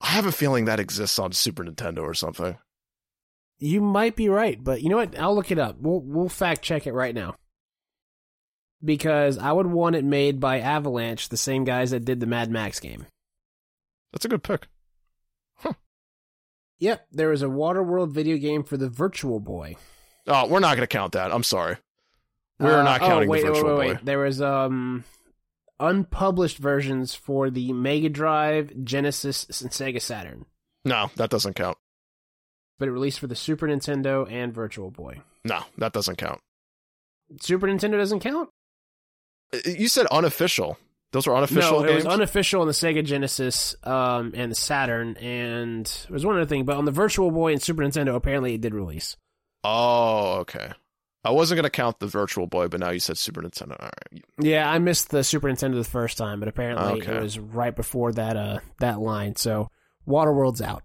I have a feeling that exists on Super Nintendo or something. You might be right, but you know what? I'll look it up. We'll we'll fact check it right now. Because I would want it made by Avalanche, the same guys that did the Mad Max game. That's a good pick. Huh. Yep, there was a Waterworld video game for the Virtual Boy. Oh, we're not going to count that. I'm sorry. We're Uh, not oh, counting wait, the Virtual wait, wait, Boy. wait. There was um unpublished versions for the Mega Drive, Genesis, and Sega Saturn, No, that doesn't count. but it released for the Super Nintendo and Virtual Boy. No, that doesn't count. Super Nintendo doesn't count. Uh, You said unofficial. Those were unofficial no, it games. was unofficial on the Sega Genesis um, and the Saturn, and there was one other thing, but on the Virtual Boy and Super Nintendo, apparently it did release. oh, okay. I wasn't going to count the Virtual Boy, but now you said Super Nintendo. All right. Yeah, I missed the Super Nintendo the first time, but apparently Okay. it was right before that uh that line. So Waterworld's out.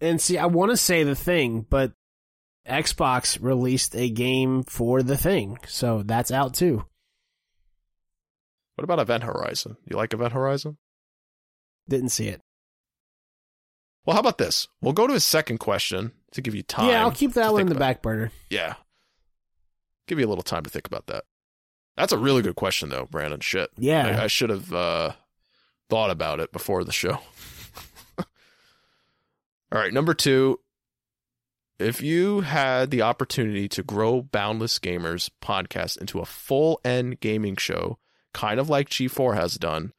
And see, I want to say the thing, but Xbox released a game for the thing, so that's out too. What about Event Horizon? You like Event Horizon? Didn't see it. Well, how about this? We'll go to his second question to give you time. yeah, I'll keep that one in the back burner. Yeah. Give you a little time to think about that. That's a really good question, though, Brandon. Shit. Yeah. I, I should have uh, thought about it before the show. [LAUGHS] All right, number two. If you had the opportunity to grow Boundless Gamers podcast into a full end gaming show, kind of like G4 has done,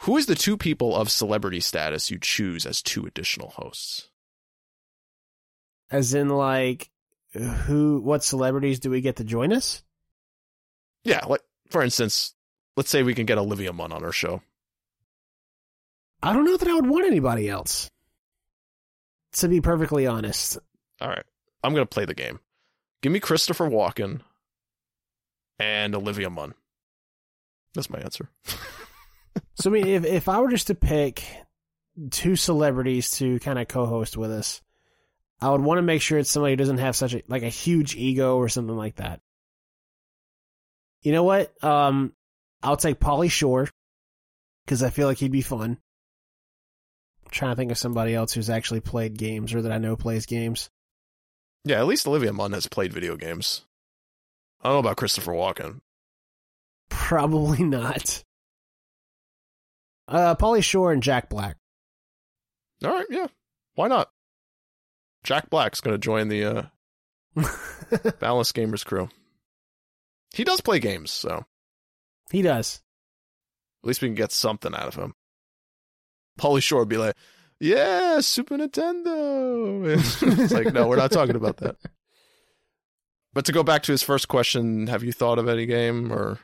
who is the two people of celebrity status you choose as two additional hosts? As in, like, who? What celebrities do we get to join us? Yeah, like for instance, let's say we can get Olivia Munn on our show. I don't know that I would want anybody else. To be perfectly honest, All right, I'm gonna play the game. Give me Christopher Walken and Olivia Munn. That's my answer. [LAUGHS] So I mean, if if I were just to pick two celebrities to kind of co-host with us, I would want to make sure it's somebody who doesn't have such a like a huge ego or something like that. You know what? Um, I'll take Pauly Shore because I feel like he'd be fun. I'm trying to think of somebody else who's actually played games or that I know plays games. Yeah, at least Olivia Munn has played video games. I don't know about Christopher Walken. Probably not. Uh, Pauly Shore and Jack Black. All right, yeah, why not? Jack Black's gonna join the uh, [LAUGHS] Boundless Gamers crew. He does play games, so He does. At least we can get something out of him. Pauly Shore would be like, "Yeah, Super Nintendo." it's like, no, we're not talking about that. [LAUGHS] But to go back to his first question, have you thought of any game or?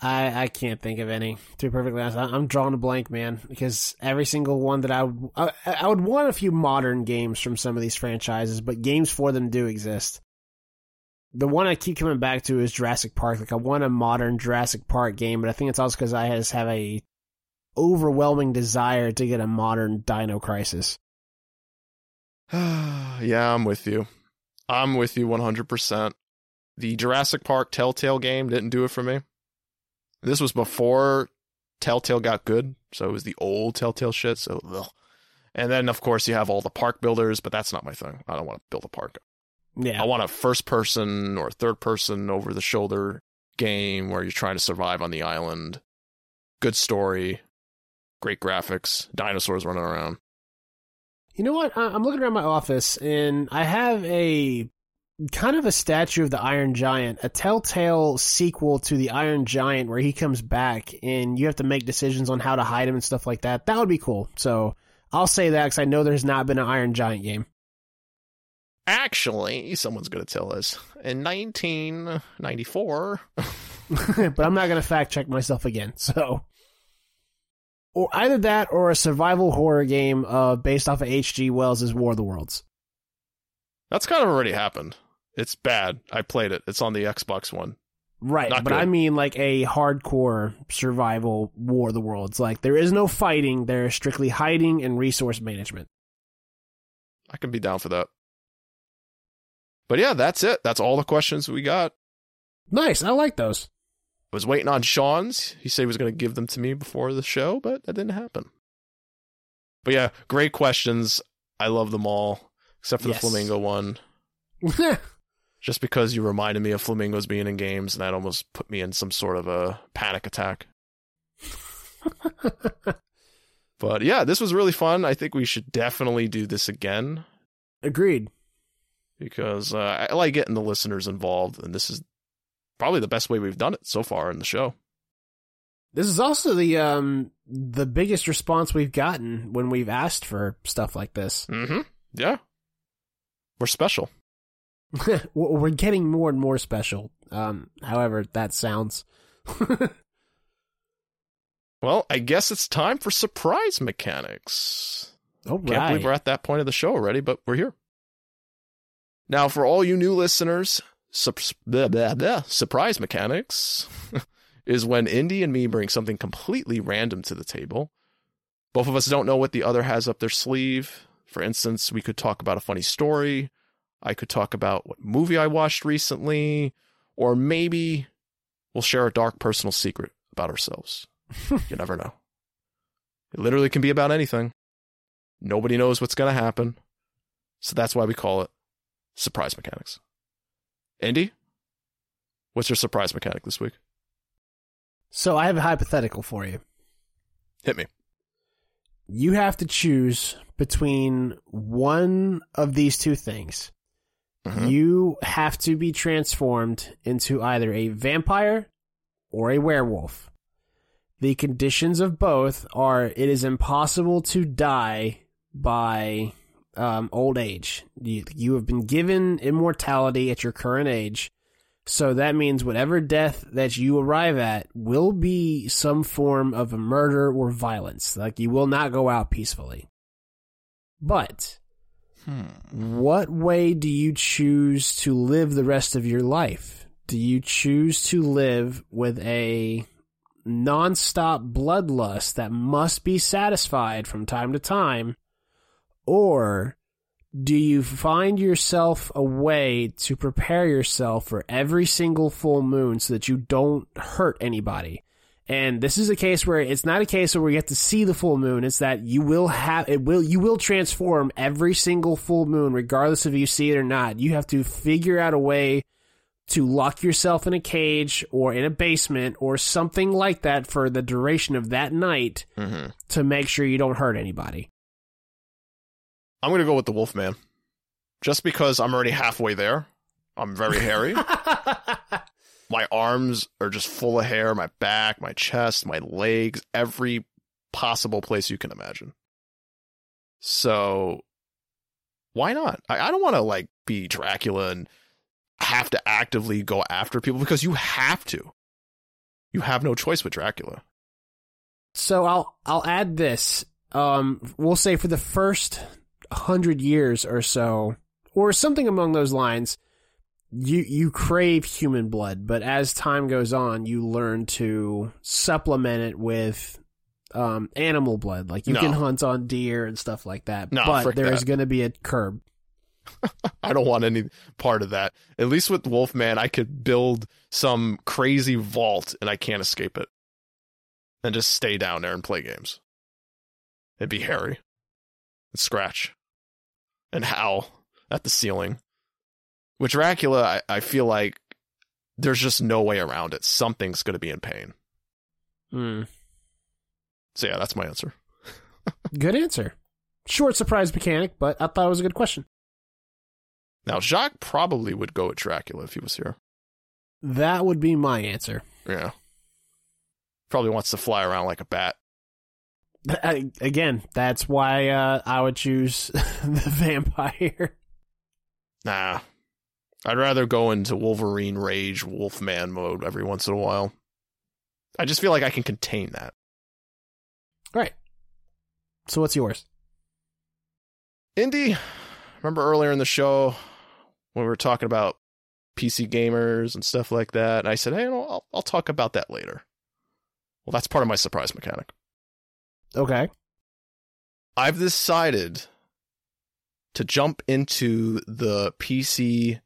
I, I can't think of any. To be perfectly honest, I, I'm drawing a blank, man. Because every single one that I, would- I I would want a few modern games from some of these franchises, but games for them do exist. The one I keep coming back to is Jurassic Park. Like I want a modern Jurassic Park game, but I think it's also because I just have a overwhelming desire to get a modern Dino Crisis. [SIGHS] yeah, I'm with you. I'm with you 100%. The Jurassic Park Telltale game didn't do it for me. This was before Telltale got good, so it was the old Telltale shit. So, ugh. and then of course you have all the park builders, but that's not my thing. I don't want to build a park. Yeah, I want a first person or third person over the shoulder game where you're trying to survive on the island. Good story, great graphics, dinosaurs running around. You know what? I- I'm looking around my office and I have a kind of a statue of the Iron Giant, a telltale sequel to the Iron Giant where he comes back and you have to make decisions on how to hide him and stuff like that. That would be cool. So I'll say that because I know there's not been an Iron Giant game. Actually, someone's going to tell us in 1994. [LAUGHS] but I'm not going to fact check myself again. So, or either that or a survival horror game uh, based off of H.G. Wells' War of the Worlds. That's kind of already happened. It's bad. I played it. It's on the Xbox One. Right, Not but good. I mean like a hardcore survival War of the Worlds. Like there is no fighting, there is strictly hiding and resource management. I can be down for that. But yeah, that's it. That's all the questions we got. Nice, I like those. I was waiting on Sean's. He said he was going to give them to me before the show, but that didn't happen. But yeah, great questions. I love them all, except for Yes. the flamingo one. [LAUGHS] Just because you reminded me of flamingos being in games, and that almost put me in some sort of a panic attack. [LAUGHS] But yeah, this was really fun. I think we should definitely do this again Agreed. because uh, I like getting the listeners involved, and this is probably the best way we've done it so far in the show. This is also the um the biggest response we've gotten when we've asked for stuff like this. Mm-hmm. Yeah, we're special. [LAUGHS] We're getting more and more special. Um, however that sounds. [LAUGHS] Well, I guess it's time for surprise mechanics. All Can't believe we're at that point of the show already, but we're here. Now, for all you new listeners, blah, blah, blah, surprise mechanics [LAUGHS] is when Indy and me bring something completely random to the table. Both of us don't know what the other has up their sleeve. For instance, we could talk about a funny story. I could talk about what movie I watched recently, or maybe we'll share a dark personal secret about ourselves. [LAUGHS] you never know. It literally can be about anything. Nobody knows what's going to happen. So that's why we call it surprise mechanics. Indy, what's your surprise mechanic this week? So I have a hypothetical for you. Hit me. You have to choose between one of these two things. Mhm. You have to be transformed into either a vampire or a werewolf. The conditions of both are it is impossible to die by um, old age. You, you have been given immortality at your current age. So that means whatever death that you arrive at will be some form of a murder or violence. Like you will not go out peacefully. But hmm. what way do you choose to live the rest of your life? Do you choose to live with a nonstop bloodlust that must be satisfied from time to time? Or do you find yourself a way to prepare yourself for every single full moon so that you don't hurt anybody? And this is a case where it's not a case where we get to see the full moon. It's that you will have it will you will transform every single full moon, regardless if you see it or not. You have to figure out a way to lock yourself in a cage or in a basement or something like that for the duration of that night Mm-hmm. to make sure you don't hurt anybody. I'm going to go with the Wolfman. Just because I'm already halfway there. I'm very hairy. [LAUGHS] My arms are just full of hair, my back, my chest, my legs, every possible place you can imagine. So why not? I, I don't want to like be Dracula and have to actively go after people because you have to. You have no choice with Dracula. So I'll I'll add this. Um, we'll say for the first hundred years or so, or something among those lines, you you crave human blood, but as time goes on, you learn to supplement it with um, animal blood. Like you No. can hunt on deer and stuff like that. No, but there is going to be a curb. [LAUGHS] I don't want any part of that. At least with Wolfman, I could build some crazy vault and I can't escape it. And just stay down there and play games. It'd be hairy. And scratch. And howl at the ceiling. With Dracula, I, I feel like there's just no way around it. Something's going to be in pain. Hmm. So, yeah, that's my answer. [LAUGHS] Good answer. Short surprise mechanic, but I thought it was a good question. Now, Jacques probably would go with Dracula if he was here. That would be my answer. Yeah. Probably wants to fly around like a bat. I- Again, that's why uh, I would choose [LAUGHS] the vampire. Nah. I'd rather go into Wolverine Rage Wolfman mode every once in a while. I just feel like I can contain that. Right. So what's yours? Indy, remember earlier in the show when we were talking about PC gamers and stuff like that? And I said, hey, I'll, I'll talk about that later. Well, that's part of my surprise mechanic. Okay. I've decided to jump into the PC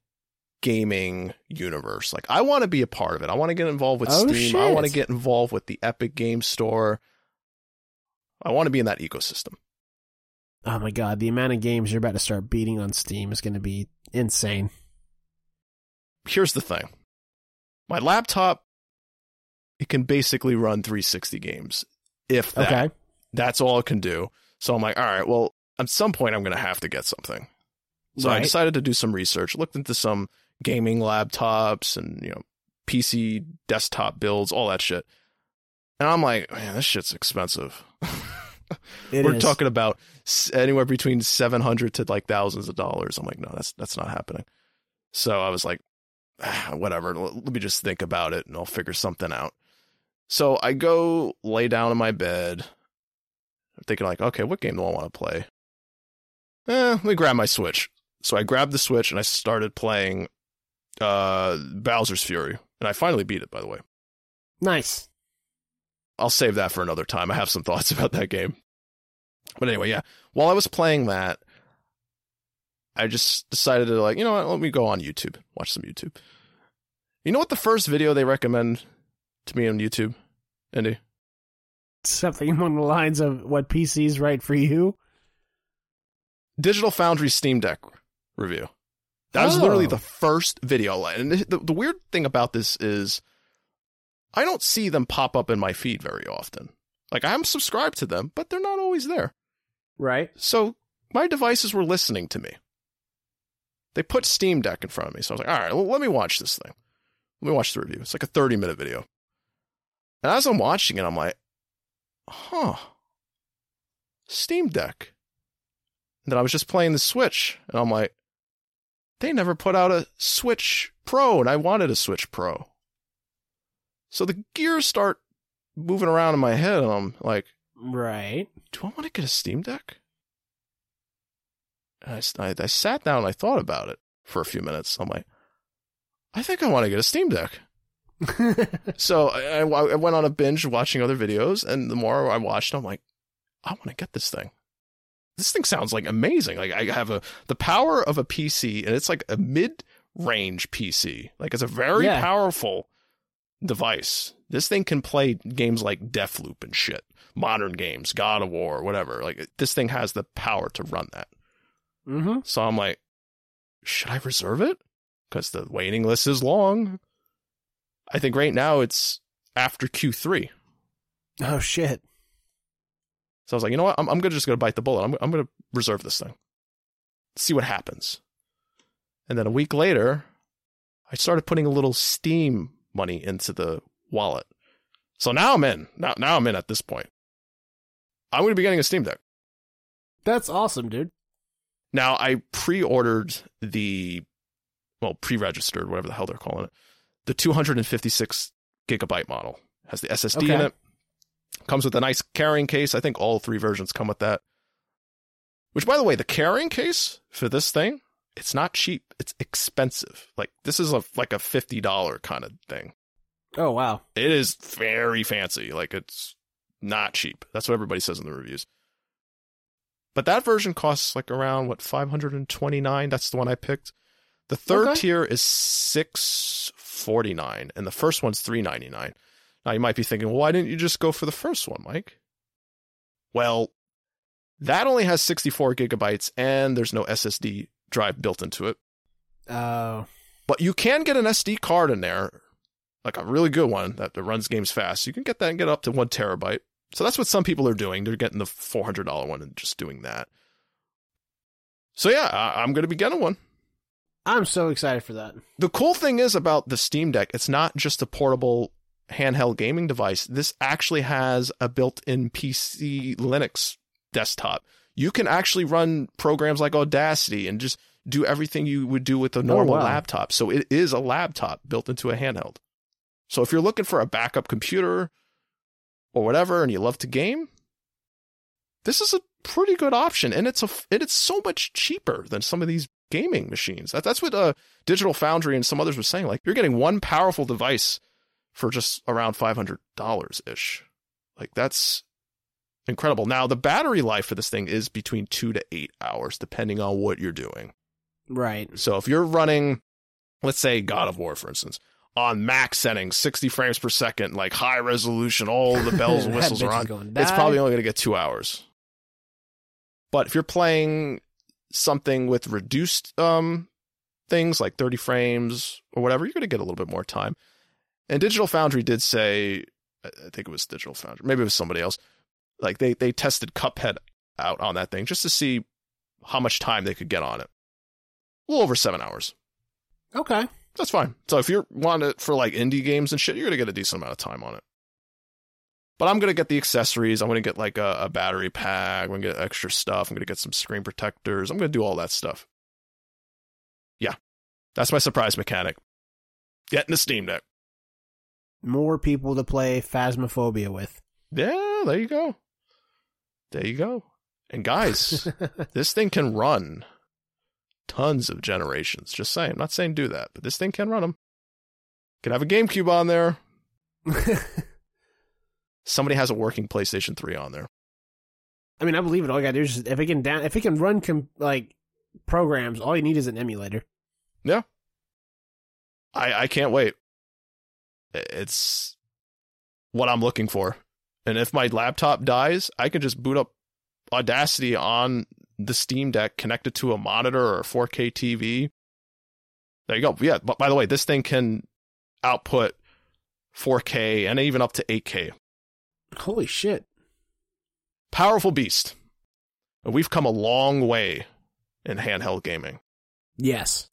gaming universe. Like I want to be a part of it. I want to get involved with Oh, Steam. I want to get involved with the Epic Game Store. I want to be in that ecosystem. Oh my god, the amount of games you're about to start beating on Steam is going to be insane. Here's the thing. My laptop it can basically run 360 games. If that. Okay. That's all it can do. So I'm like, all right, well, at some point I'm going to have to get something. So I decided to do some research, looked into some gaming laptops and, you know, PC desktop builds, all that shit. And I'm like, man, this shit's expensive. [LAUGHS] We're is. talking about anywhere between 700 to like thousands of dollars. I'm like, no, that's that's not happening. So I was like, ah, whatever. l- Let me just think about it and I'll figure something out. So I go lay down in my bed, I'm thinking like, okay, what game do I want to play? Eh, let me grab my Switch. So I grabbed the Switch and I started playing uh Bowser's Fury. And I finally beat it, by the way. Nice. I'll save that for another time. I have some thoughts [LAUGHS] about that game. But anyway, yeah. While I was playing that, I just decided to like, you know what, let me go on YouTube, watch some YouTube. You know what the first video they recommend to me on YouTube, Andy? Something [LAUGHS] along the lines of what PC's right for you. Digital Foundry Steam Deck review. That was literally Oh. the first video. And the, the weird thing about this is I don't see them pop up in my feed very often. Like I'm subscribed to them, but they're not always there. Right. So my devices were listening to me. They put Steam Deck in front of me. So I was like, all right, well, let me watch this thing. Let me watch the review. It's like a 30 minute video. And as I'm watching it, I'm like, huh, Steam Deck. And then I was just playing the Switch, and I'm like, they never put out a Switch Pro, and I wanted a Switch Pro. So the gears start moving around in my head, and I'm like, Right. do I want to get a Steam Deck? And I, I, I sat down and I thought about it for a few minutes. I'm like, I think I want to get a Steam Deck. [LAUGHS] So I, I, went on a binge watching other videos, and the more I watched, I'm like, I want to get this thing. This thing sounds like amazing. Like I have a the power of a PC, and it's like a mid range PC. Like it's a very Yeah. powerful device. This thing can play games like Deathloop and shit, modern games, God of War, whatever. Like this thing has the power to run that. mm-hmm. So I'm like, should I reserve it? Because the waiting list is long. I think right now it's after Q3. Oh shit. So I was like, you know what? I'm, I'm gonna just gonna bite the bullet. I'm, I'm gonna reserve this thing, see what happens. And then a week later, I started putting a little Steam money into the wallet. So now I'm in. Now, now I'm in at this point. I'm going to be getting a Steam Deck. That's awesome, dude. Now I pre-ordered the, well, pre-registered, whatever the hell they're calling it, the 256 gigabyte model. Has the SSD in it. Comes with a nice carrying case. I think all three versions come with that. Which, by the way, the carrying case for this thing, it's not cheap. It's expensive. Like this is a like a fifty dollar kind of thing. Oh wow. It is very fancy. Like it's not cheap. That's what everybody says in the reviews. But that version costs like around what 529. That's the one I picked. The third Okay. tier is 649 and the first one's 399. Now you might be thinking, "Well, why didn't you just go for the first one, Mike?" Well, that only has 64 gigabytes and there's no SSD drive built into it. Oh. But you can get an SD card in there, like a really good one that, that runs games fast. You can get that and get up to one terabyte. So that's what some people are doing. They're getting the four hundred dollar one and just doing that. So yeah, I, I'm going to be getting one. I'm so excited for that. The cool thing is about the Steam Deck, it's not just a portable handheld gaming device. This actually has a built-in PC Linux desktop. You can actually run programs like Audacity and just do everything you would do with a oh, normal wow. laptop. So it is a laptop built into a handheld. So if you're looking for a backup computer or whatever and you love to game, this is a pretty good option and it's a and it's so much cheaper than some of these gaming machines. That, that's what uh, Digital Foundry and some others were saying. Like you're getting one powerful device for just around five hundred dollars ish. Like that's incredible. Now the battery life for this thing is between two to eight hours, depending on what you're doing. Right. So if you're running, let's say God of War, for instance, on max settings, 60 frames per second, like high resolution, all the [LAUGHS] bells and whistles are on, it's probably only going to get two hours. But if you're playing something with reduced um, things like 30 frames or whatever, you're going to get a little bit more time. And Digital Foundry did say, I think it was Digital Foundry, maybe it was somebody else. Like they they tested Cuphead out on that thing just to see how much time they could get on it. A little over seven hours. Okay. That's fine. So if you're want it for like indie games and shit, you're gonna get a decent amount of time on it. But I'm gonna get the accessories. I'm gonna get like a, a battery pack. I'm gonna get extra stuff. I'm gonna get some screen protectors. I'm gonna do all that stuff. Yeah, that's my surprise mechanic. Getting the Steam Deck. More people to play Phasmophobia with. Yeah, there you go. There you go. And guys, [LAUGHS] this thing can run tons of generations. Just saying. I'm not saying do that, but this thing can run them. Can have a GameCube on there. [LAUGHS] Somebody has a working PlayStation 3 on there. I mean, I believe it. All you gotta do is if it can down, if it can run com- like programs, all you need is an emulator. I, I can't wait. It's what I'm looking for. And if my laptop dies, I can just boot up Audacity on the Steam Deck, connected to a monitor or a 4K TV. There you go. Yeah, but by the way, this thing can output 4K and even up to 8K. Holy shit! Powerful beast. We've come a long way in handheld gaming. Yes.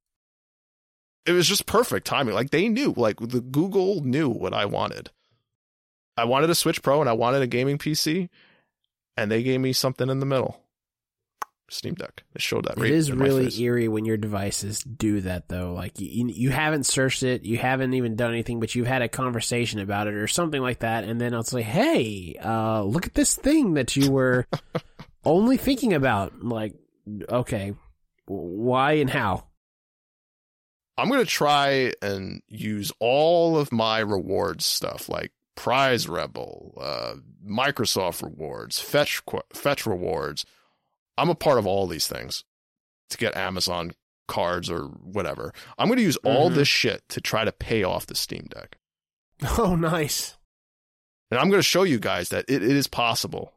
it was just perfect timing. Like they knew, like the Google knew what I wanted. I wanted a Switch Pro and I wanted a gaming PC, and they gave me something in the middle. Steam Deck. They showed that. It right is in my really eerie when your devices do that, though. Like you, you, you haven't searched it, you haven't even done anything, but you've had a conversation about it or something like that, and then it's like, "Hey, uh, look at this thing that you were [LAUGHS] only thinking about." Like, okay, why and how? I'm gonna try and use all of my rewards stuff, like Prize Rebel, uh, Microsoft rewards, Fetch Fetch rewards. I'm a part of all these things to get Amazon cards or whatever. I'm gonna use all Mhm. this shit to try to pay off the Steam Deck. [LAUGHS] Oh, nice. And I'm going to show you guys that it, it is possible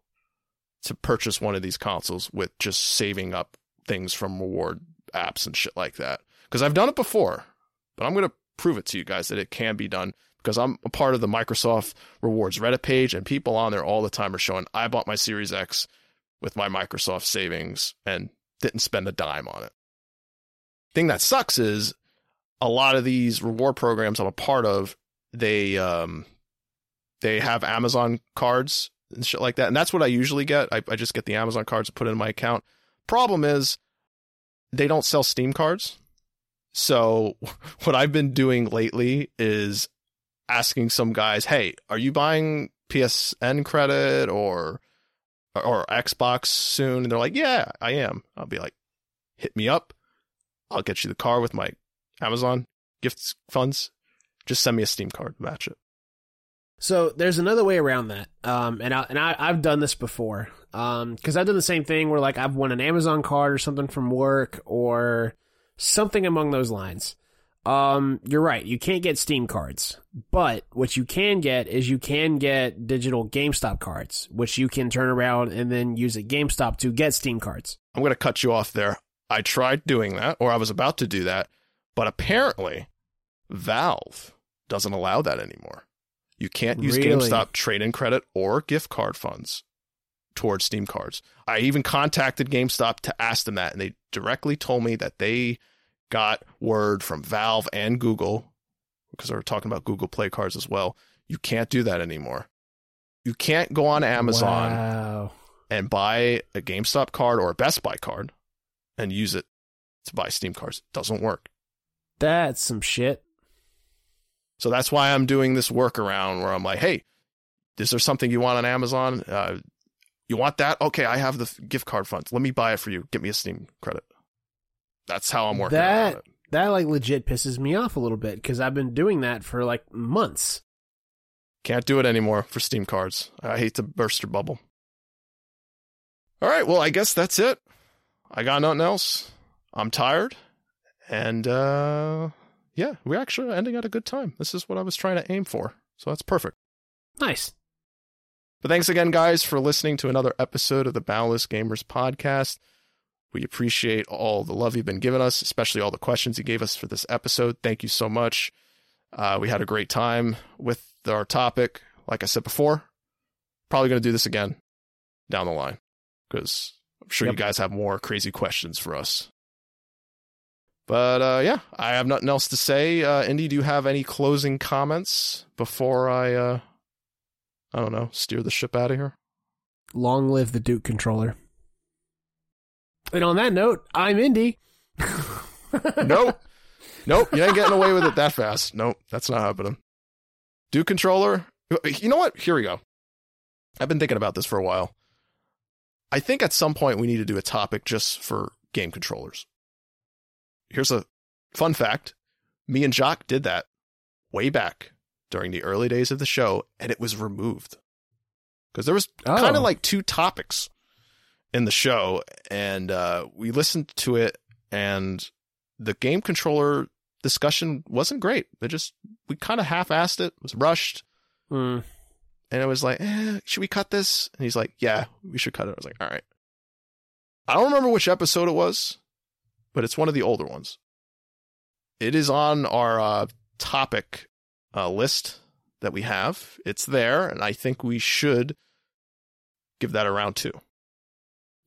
to purchase one of these consoles with just saving up things from reward apps and shit like that. Because I've done it before, but I'm going to prove it to you guys that it can be done because I'm a part of the Microsoft Rewards Reddit page, and people on there all the time are showing I bought my Series X with my Microsoft savings and didn't spend a dime on it. Thing that sucks is a lot of these reward programs I'm a part of they um they have Amazon cards and shit like that, and that's what I usually get. I, I just get the Amazon cards, put in my account. Problem is, they don't sell Steam cards. So [LAUGHS] what I've been doing lately is asking some guys, "Hey, are you buying PSN credit or or Xbox soon?" And they're like, "Yeah, I am." I'll be like, "Hit me up. I'll get you the car with my Amazon gifts funds. Just send me a Steam card, to match it." So there's another way around that, um, and I and I, I've done this before, um, because I've done the same thing where like I've won an Amazon card or something from work or something among those lines. Um, you're right, you can't get Steam cards, but what you can get is you can get digital GameStop cards, which you can turn around and then use at GameStop to get Steam cards. I'm going to cut you off there. I tried doing that, or I was about to do that, but apparently Valve doesn't allow that anymore. You can't use Really? GameStop trade in credit or gift card funds towards Steam cards. I even contacted GameStop to ask them that, and they directly told me that they got word from Valve and Google, because were talking about Google Play cards as well. You can't do that anymore. You can't go on Amazon Wow. and buy a GameStop card or a Best Buy card and use it to buy Steam cards. It doesn't work. That's some shit. So that's why I'm doing this workaround where I'm like, hey, is there something you want on Amazon? Uh, you want that? Okay, I have the gift card funds. Let me buy it for you. Get me a Steam credit. That's how I'm working That-. That like legit pisses me off a little bit because I've been doing that for like months. Can't do it anymore for Steam cards. I hate to burst your bubble. All right, well, I guess that's it. I got nothing else. I'm tired. And uh yeah, we're actually ending at a good time. This is what I was trying to aim for. So that's perfect. Nice. But thanks again, guys, for listening to another episode of the Boundless Gamers podcast. We appreciate all the love you've been giving us, especially all the questions you gave us for this episode. Thank you so much. Uh, we had a great time with our topic. Like I said before, probably going to do this again down the line because I'm sure Yep. you guys have more crazy questions for us. But uh, yeah, I have nothing else to say. Uh, Indy, do you have any closing comments before I, uh, I don't know, steer the ship out of here? Long live the Duke controller. And on that note, I'm Indy. [LAUGHS] nope. Nope. You ain't getting away with it that fast. Nope. That's not happening. Do controller. You know what? Here we go. I've been thinking about this for a while. I think at some point we need to do a topic just for game controllers. Here's a fun fact. Me and Jock did that way back during the early days of the show, and it was removed. Because there was kind Oh. of like two topics in the show, and uh, we listened to it, and the game controller discussion wasn't great. It just we kind of half-assed it. It was rushed, Mm. and it was like, eh, should we cut this? And he's like, yeah, we should cut it. I was like, all right. I don't remember which episode it was, but it's one of the older ones. It is on our uh, topic uh, list that we have. It's there, and I think we should give that a round two.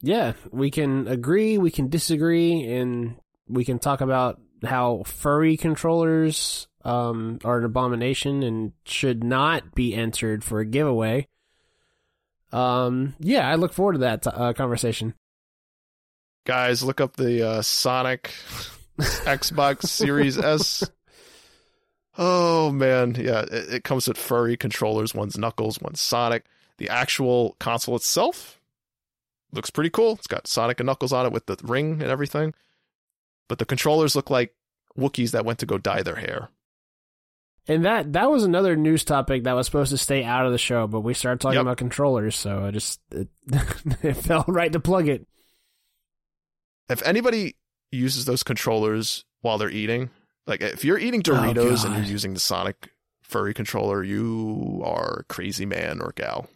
Yeah, we can agree, we can disagree, and we can talk about how furry controllers um, are an abomination and should not be entered for a giveaway. Um, yeah, I look forward to that uh, conversation. Guys, look up the uh, Sonic Xbox [LAUGHS] Series S. Oh man, yeah, it, it comes with furry controllers. One's Knuckles, one's Sonic. The actual console itself looks pretty cool. It's got Sonic and Knuckles on it with the ring and everything. But the controllers look like Wookiees that went to go dye their hair. And that that was another news topic that was supposed to stay out of the show, but we started talking Yep. about controllers, so I just it, [LAUGHS] it felt right to plug it. If anybody uses those controllers while they're eating, like if you're eating oh, Doritos and you're using the Sonic furry controller, you are a crazy man or gal.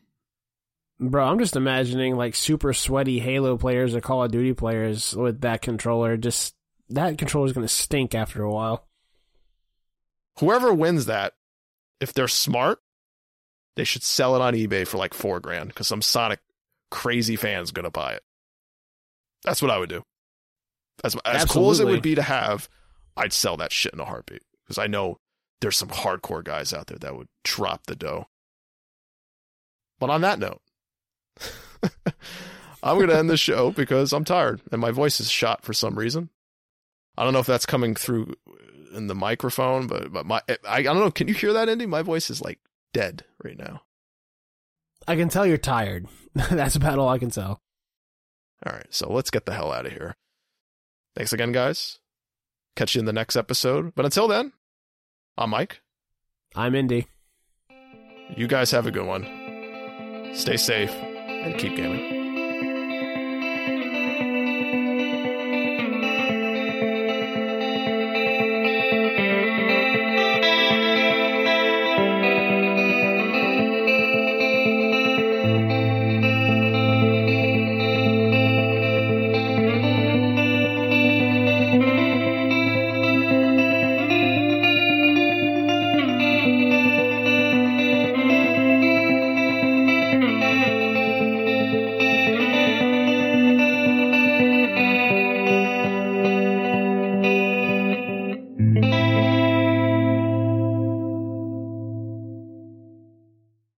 Bro, I'm just imagining like super sweaty Halo players or Call of Duty players with that controller. Just that controller is going to stink after a while. whoever wins that, if they're smart, they should sell it on eBay for like four grand because some Sonic crazy fan's gonna buy it. That's what I would do. As as cool as it would be to have, I'd sell that shit in a heartbeat because I know there's some hardcore guys out there that would drop the dough. But on that note, [LAUGHS] I'm going to end the show because I'm tired and my voice is shot for some reason. I don't know if that's coming through in the microphone, but but my I, I don't know. Can you hear that, Indy? My voice is like dead right now. I can tell you're tired. [LAUGHS] that's about all I can tell. All right, so let's get the hell out of here. Thanks again, guys. Catch you in the next episode. But until then, I'm Mike. I'm Indy. You guys have a good one. Stay safe and keep gaming.